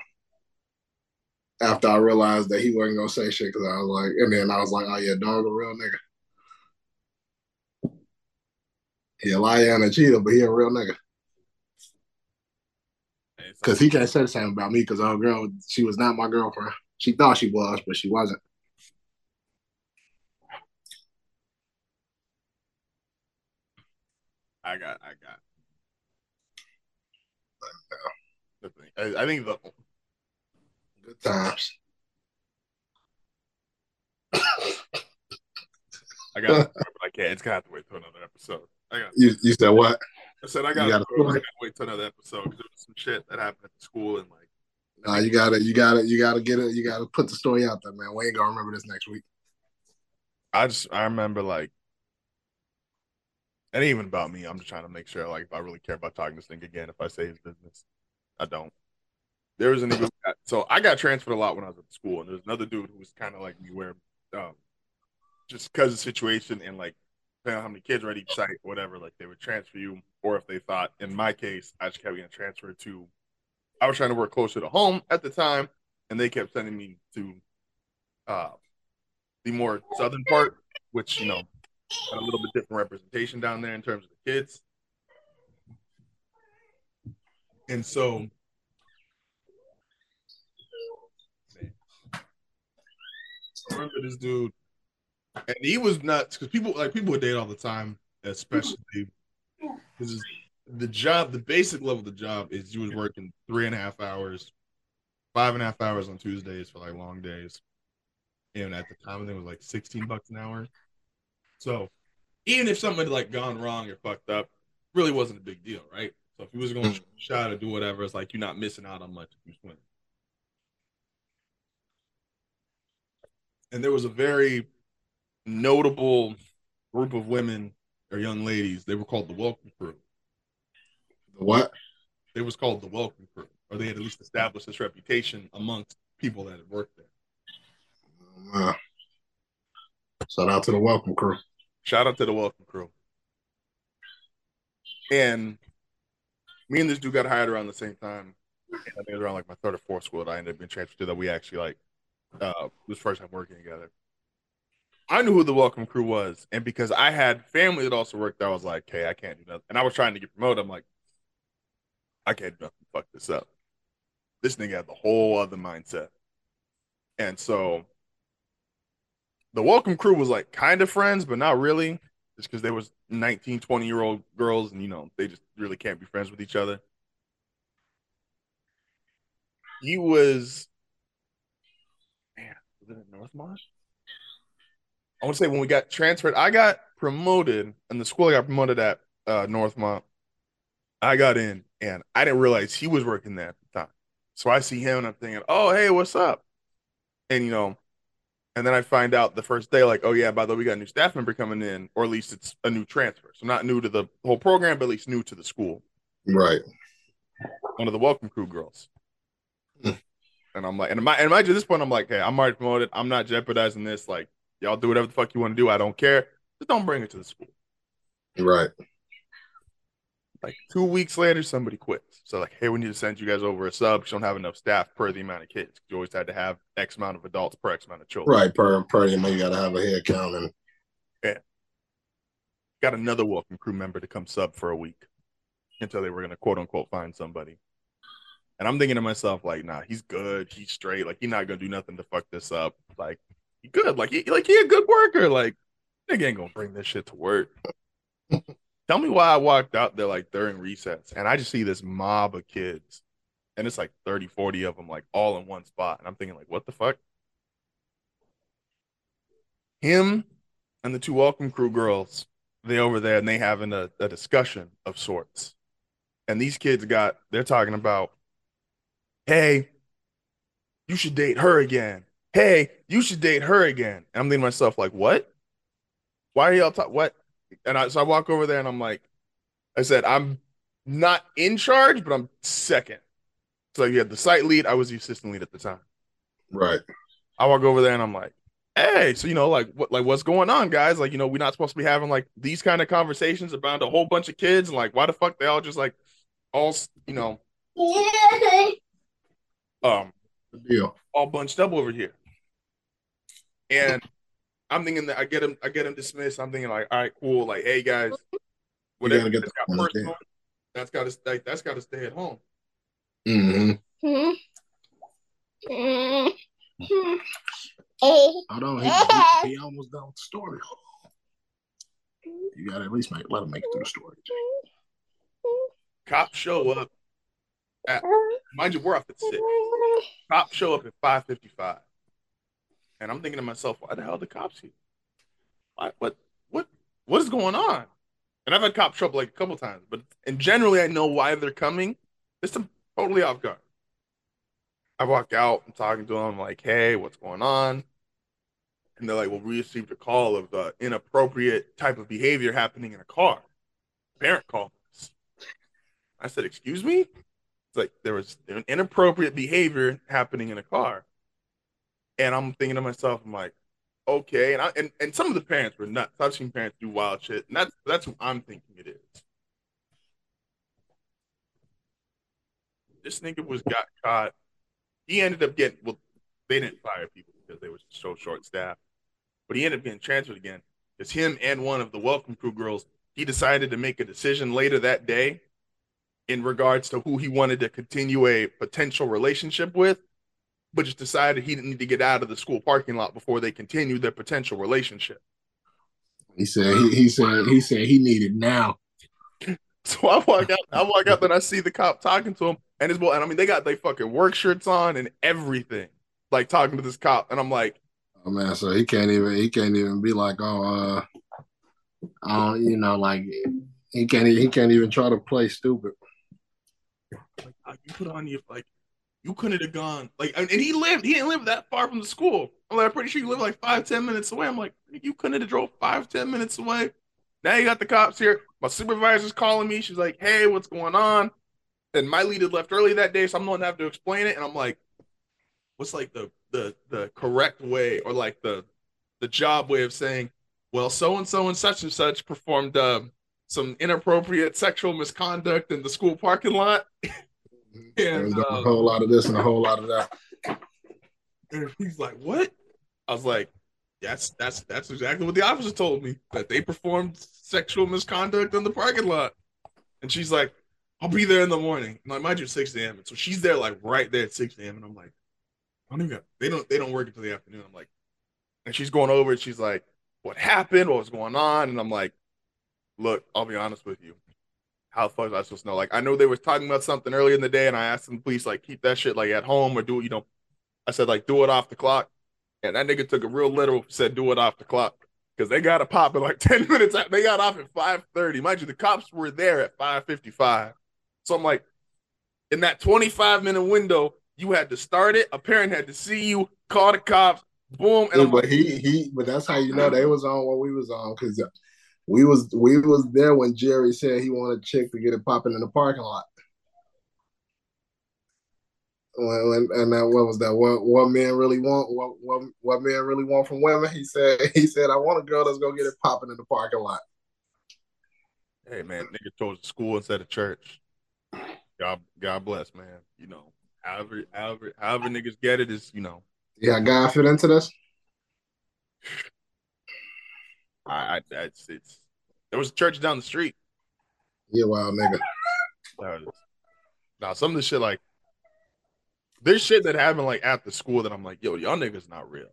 [SPEAKER 1] after I realized that he wasn't gonna say shit because I was like, and then I was like, oh yeah, dog a real nigga. He a liar and a cheater, but he a real nigga. Cause he can't say the same about me because our girl, she was not my girlfriend. She thought she was, but she wasn't.
[SPEAKER 2] I got, I got. I think the
[SPEAKER 1] Good times. [coughs]
[SPEAKER 2] I got. [laughs] I can't. It's gonna have to wait till another episode. I got.
[SPEAKER 1] You you said what?
[SPEAKER 2] I said I
[SPEAKER 1] You
[SPEAKER 2] got.
[SPEAKER 1] got a
[SPEAKER 2] to wait till another episode because there was some shit that happened at the school and like.
[SPEAKER 1] Nah, you gotta you gotta you gotta get it. You gotta put the story out there, man. We ain't gonna remember this next week.
[SPEAKER 2] I just I remember like. It ain't even about me. I'm just trying to make sure, like, if I really care about talking to this thing again, if I say his business, I don't. There was a nigga. So I got transferred a lot when I was at school, and there's another dude who was kind of like me, where, um, just because of the situation and like, depending on how many kids are at each site, whatever, like they would transfer you, or if they thought, in my case, I just kept getting transferred to. I was trying to work closer to home at the time, and they kept sending me to, uh, the more southern part, which you know had a little bit different representation down there in terms of the kids. And so, I remember this dude, and he was nuts because people like people would date all the time, especially because the job, the basic level of the job is you was working three and a half hours, five and a half hours on Tuesdays for like long days, and at the time I think it was like sixteen bucks an hour. So even if something had like gone wrong or fucked up, really wasn't a big deal, right? So if you was going to shot or do whatever, it's like you're not missing out on much if you swim. And there was a very notable group of women or young ladies. They were called the Welcome Crew.
[SPEAKER 1] What?
[SPEAKER 2] It was called the Welcome Crew, or they had at least established this reputation amongst people that had worked there.
[SPEAKER 1] Uh, shout out to the welcome crew.
[SPEAKER 2] Shout out to the Welcome Crew. And me and this dude got hired around the same time. And I think it was around like my third or fourth school that I ended up being transferred to that we actually like uh was first time working together. I knew who the Welcome Crew was, and because I had family that also worked I was like, "Hey, I can't do nothing." And I was trying to get promoted. I'm like, "I can't do nothing. Fuck this up." This nigga had the whole other mindset, and so the Welcome Crew was like kind of friends, but not really, just because there was 19, 20 year old girls, and you know they just really can't be friends with each other. He was, man, was it in Northmont? I want to say when we got transferred, I got promoted, and the school I got promoted at, uh, Northmont. I got in, and I didn't realize he was working there at the time. So I see him, and I'm thinking, "Oh, hey, what's up?" And you know, and then I find out the first day, like, "Oh yeah, by the way, we got a new staff member coming in, or at least it's a new transfer, so not new to the whole program, but at least new to the school."
[SPEAKER 1] Right.
[SPEAKER 2] One of the welcome crew girls.
[SPEAKER 1] Hmm.
[SPEAKER 2] And I'm like, and my and mind you, at this point, I'm like, hey, I'm already promoted. I'm not jeopardizing this. Like, y'all do whatever the fuck you want to do. I don't care. Just don't bring it to the school.
[SPEAKER 1] Right.
[SPEAKER 2] Like two weeks later, somebody quits. So like, hey, we need to send you guys over a sub. You don't have enough staff per the amount of kids. You always had to have X amount of adults per X amount of children.
[SPEAKER 1] Right. Per per you know, you gotta have a head count and yeah.
[SPEAKER 2] Got another welcome crew member to come sub for a week until they were gonna quote unquote find somebody. And I'm thinking to myself, like, nah, he's good. He's straight. Like, he's not gonna do nothing to fuck this up. Like, he good. Like, he like he a good worker. Like, nigga ain't gonna bring this shit to work. [laughs] Tell me why I walked out there like during recess and I just see this mob of kids and it's like 30, 40 of them like all in one spot. And I'm thinking, like, what the fuck? Him and the two welcome crew girls, they over there and they having a, a discussion of sorts. And these kids got, they're talking about, hey, you should date her again. Hey, you should date her again. And I'm thinking to myself, like, what? Why are y'all talking? What? And I, so I walk over there and I'm like, I said, I'm not in charge, but I'm second. So you had the site lead. I was the assistant lead at the time.
[SPEAKER 1] right.
[SPEAKER 2] I walk over there and I'm like, hey, so you know, like what like what's going on, guys? Like, you know, we're not supposed to be having like these kind of conversations about a whole bunch of kids and like why the fuck they all just like all you know [laughs] um
[SPEAKER 1] Good deal.
[SPEAKER 2] all bunched up over here. And I'm thinking that I get him I get him dismissed. I'm thinking like, all right, cool, like, hey guys, whatever
[SPEAKER 1] gotta get
[SPEAKER 2] that's got personal, that's gotta like, that's gotta stay at home.
[SPEAKER 1] hmm
[SPEAKER 3] Hmm.
[SPEAKER 1] Hold on. He, he, he almost done with the story. You gotta at least make let him make it through the story.
[SPEAKER 2] Cops show up at mind you, we're off at six. Cops show up at 555. And I'm thinking to myself, why the hell are the cops here? Why, what what what is going on? And I've had cop trouble like a couple times, but and generally I know why they're coming. It's totally off guard. I walk out, I'm talking to them, like, hey, what's going on? And they're like, well, we received a call of the inappropriate type of behavior happening in a car. Parent called us. I said, excuse me? It's like there was an inappropriate behavior happening in a car. And I'm thinking to myself, I'm like, okay. And I and, and some of the parents were nuts. I've seen parents do wild shit. And that's that's who I'm thinking it is. This nigga was got caught. He ended up getting well, they didn't fire people because they were so short staffed. But he ended up getting transferred again. It's him and one of the welcome crew girls, he decided to make a decision later that day in regards to who he wanted to continue a potential relationship with, but just decided he didn't need to get out of the school parking lot before they continued their potential relationship.
[SPEAKER 1] He said he, he said he said he needed now. [laughs]
[SPEAKER 2] So I walk out, I walk out, and I see the cop talking to him and his boy, and I mean they got they fucking work shirts on and everything, like talking to this cop, and I'm like,
[SPEAKER 1] Oh man, so he can't even he can't even be like, oh, uh, oh, don't, you know, like he can't he can't even try to play stupid.
[SPEAKER 2] Like, you put on your like you couldn't have gone like and he lived he didn't live that far from the school. I'm like I'm pretty sure you live like five ten minutes away. I'm like you couldn't have drove five ten minutes away. Now you got the cops here. My supervisor's calling me. She's like, "Hey, what's going on?" And my lead had left early that day, so I'm going to have to explain it. And I'm like, "What's like the the the correct way or like the the job way of saying, well, so and so and such and such performed uh, some inappropriate sexual misconduct in the school parking lot. [laughs]
[SPEAKER 1] and uh, a whole lot of this and a whole lot of that.
[SPEAKER 2] And he's like, "What?" I was like, "That's that's that's exactly what the officer told me that they performed sexual misconduct in the parking lot." And she's like, "I'll be there in the morning." And I mind you, six a.m. And so she's there like right there at six a.m. And I'm like, "I don't even." They don't. They don't work until the afternoon. I'm like, and she's going over and She's like, "What happened? What was going on?" And I'm like, "Look, I'll be honest with you how the fuck was I supposed to know? Like, I know they were talking about something earlier in the day, and I asked them, please, like, keep that shit like at home or do it. You know, I said like, do it off the clock, and that nigga took a real literal, said do it off the clock because they got a pop in like [laughs] ten minutes. They got off at five thirty. Mind you, the cops were there at five fifty five. So I'm like, in that twenty five minute window, you had to start it. A parent had to see you, call the cops, boom.
[SPEAKER 1] And but like, he he, but that's how you know they was on what we was on because we was we was there when Jerry said he wanted chick to get it popping in the parking lot. When, when, and that what was that? What what men really want? What what what men really want from women? He said [laughs] he said I want a girl that's gonna get it popping in the parking lot.
[SPEAKER 2] Hey man, nigga chose school instead of church. God God bless, man. You know, however however however niggas get it is, you know.
[SPEAKER 1] Yeah, God fit into this. [sighs] [laughs]
[SPEAKER 2] I, I it's, it's there was a church down the street.
[SPEAKER 1] Yeah, wild nigga.
[SPEAKER 2] now some of the shit like there's shit that happened like at the school that I'm like, yo, y'all niggas not real.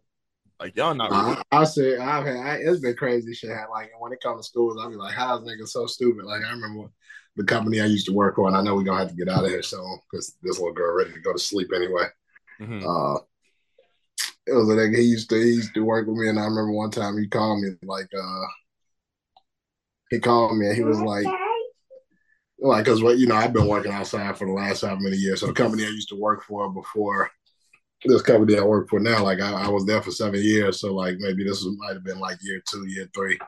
[SPEAKER 2] Like y'all not real.
[SPEAKER 1] I, say I've had I, it's been crazy shit. Like when it comes to schools, I'll be like, how's niggas so stupid? Like I remember the company I used to work for, and I know we're gonna have to get out of here soon because this little girl ready to go to sleep anyway. Mm-hmm. Uh, it was like he used to he used to work with me, and I remember one time he called me like uh he called me and he was like like because what you know I've been working outside for the last how many years. So the company I used to work for before this company I work for now, like I, I was there for seven years. So like maybe this was, might have been like year two, year three.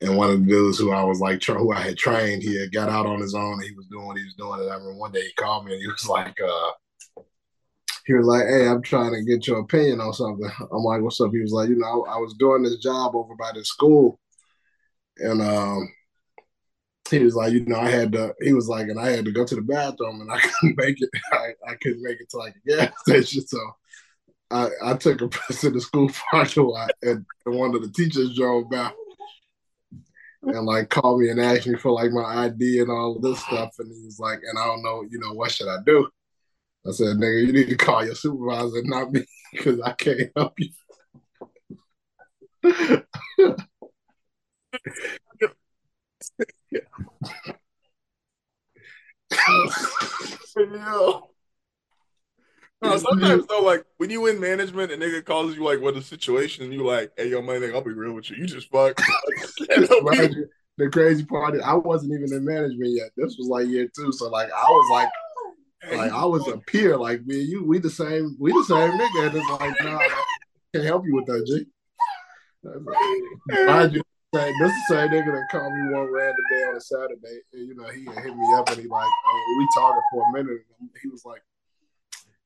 [SPEAKER 1] And one of the dudes who I was like who I had trained, he had got out on his own. And he was doing what he was doing. And I remember one day he called me and he was like, uh, he was like, "Hey, I'm trying to get your opinion on something." I'm like, "What's up?" He was like, "You know, I was doing this job over by the school, and um, he was like, you know, I had to. He was like, and I had to go to the bathroom, and I [laughs] couldn't make it. I, I couldn't make it to like a gas [laughs] station, so I I took a press [laughs] to the school parking lot, and, and one of the teachers drove by and like called me and asked me for like my ID and all of this stuff, and he was like, and I don't know, you know, what should I do? I said, nigga, you need to call your supervisor, not me, [laughs] because I can't help you.
[SPEAKER 2] yeah. I was sometimes though, like when you in management and nigga calls you like what a situation, and you like, hey yo, my nigga, I'll be real with you. You just fuck. [laughs]
[SPEAKER 1] the crazy part is I wasn't even in management yet. This was like year two, so like I was like. Like I was a peer, like me you, we the same, we the same nigga. And it's like, nah, I can't help you with that, G. Mind you, this is the same nigga that called me one random day on a Saturday. And, you know, he hit me up and he like, oh, we talking for a minute. And he was like,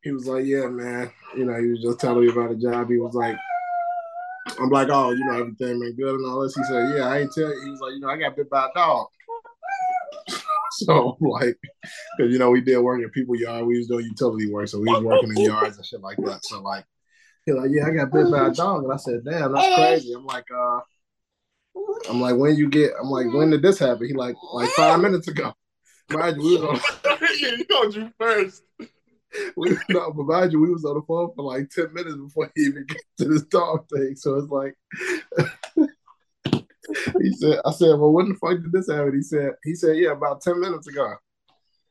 [SPEAKER 1] he was like, yeah, man. You know, he was just telling me about a job. He was like, I'm like, oh, you know, everything been good and all this. He said, yeah, I ain't tell you. He was like, you know, I got bit by a dog. [laughs] So like, because you know we did work in people yard, we was doing utility work, so we was working in yards and shit like that. So like, he's like, yeah, I got bit by a dog, and I said, damn, that's crazy. I'm like, uh, I'm like, when you get, I'm like, when did this happen? He like, like five minutes ago. Mind you, we was on. [laughs] [laughs]
[SPEAKER 2] yeah, he called you first.
[SPEAKER 1] We no, but mind you, we was on the phone for like ten minutes before he even got to this dog thing. So it's like, he said, I said, well, when the fuck did this happen? He said, he said, yeah, about ten minutes ago.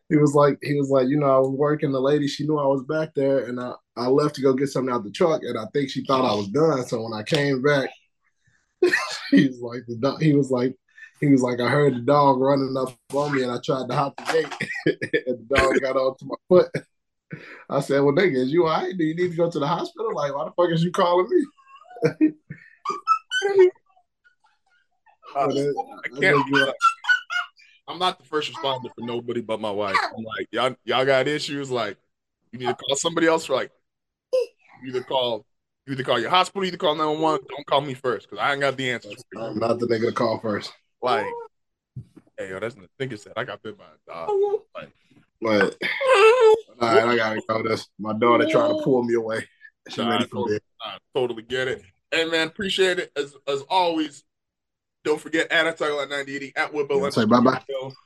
[SPEAKER 1] He was like, he was like, you know, I was working. The lady, she knew I was back there, and I, I left to go get something out the truck, and I think she thought I was done. So when I came back, [laughs] he was like the he was like he was like I heard the dog running up on me and I tried to hop the gate [laughs] and the dog got onto my foot. I said, "Well, nigga, is you all right? Do you need to go to the hospital? Like, why the fuck is you calling me?" [laughs]
[SPEAKER 2] uh, I can't. I'm not the first responder for nobody but my wife. I'm like, y'all, y'all got issues. Like, you need to call somebody else. For like, you either call you either call your hospital, you either call 911. Don't call me first because I ain't got the answers.
[SPEAKER 1] I'm not the nigga to call first.
[SPEAKER 2] Like, hey, yo, that's the thing that I got bit by a dog. Like,
[SPEAKER 1] but [laughs] all right, I gotta go. This my daughter trying to pull me away. She
[SPEAKER 2] nah,
[SPEAKER 1] ready
[SPEAKER 2] I,
[SPEAKER 1] for
[SPEAKER 2] totally, I totally get it. Hey man, appreciate it as as always. Don't forget at Title at 9080 at Woodbill
[SPEAKER 1] Say bye bye.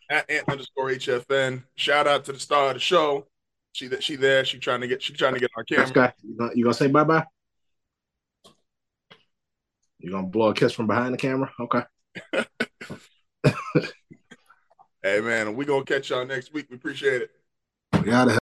[SPEAKER 2] at Ant underscore HFN. Shout out to the star of the show. She that she there. She trying to get she trying to get on camera.
[SPEAKER 1] Scott, you gonna, you gonna say bye bye? You gonna blow a kiss from behind the camera? Okay. [laughs]
[SPEAKER 2] hey man, we gonna catch y'all next week. We appreciate it.
[SPEAKER 1] We gotta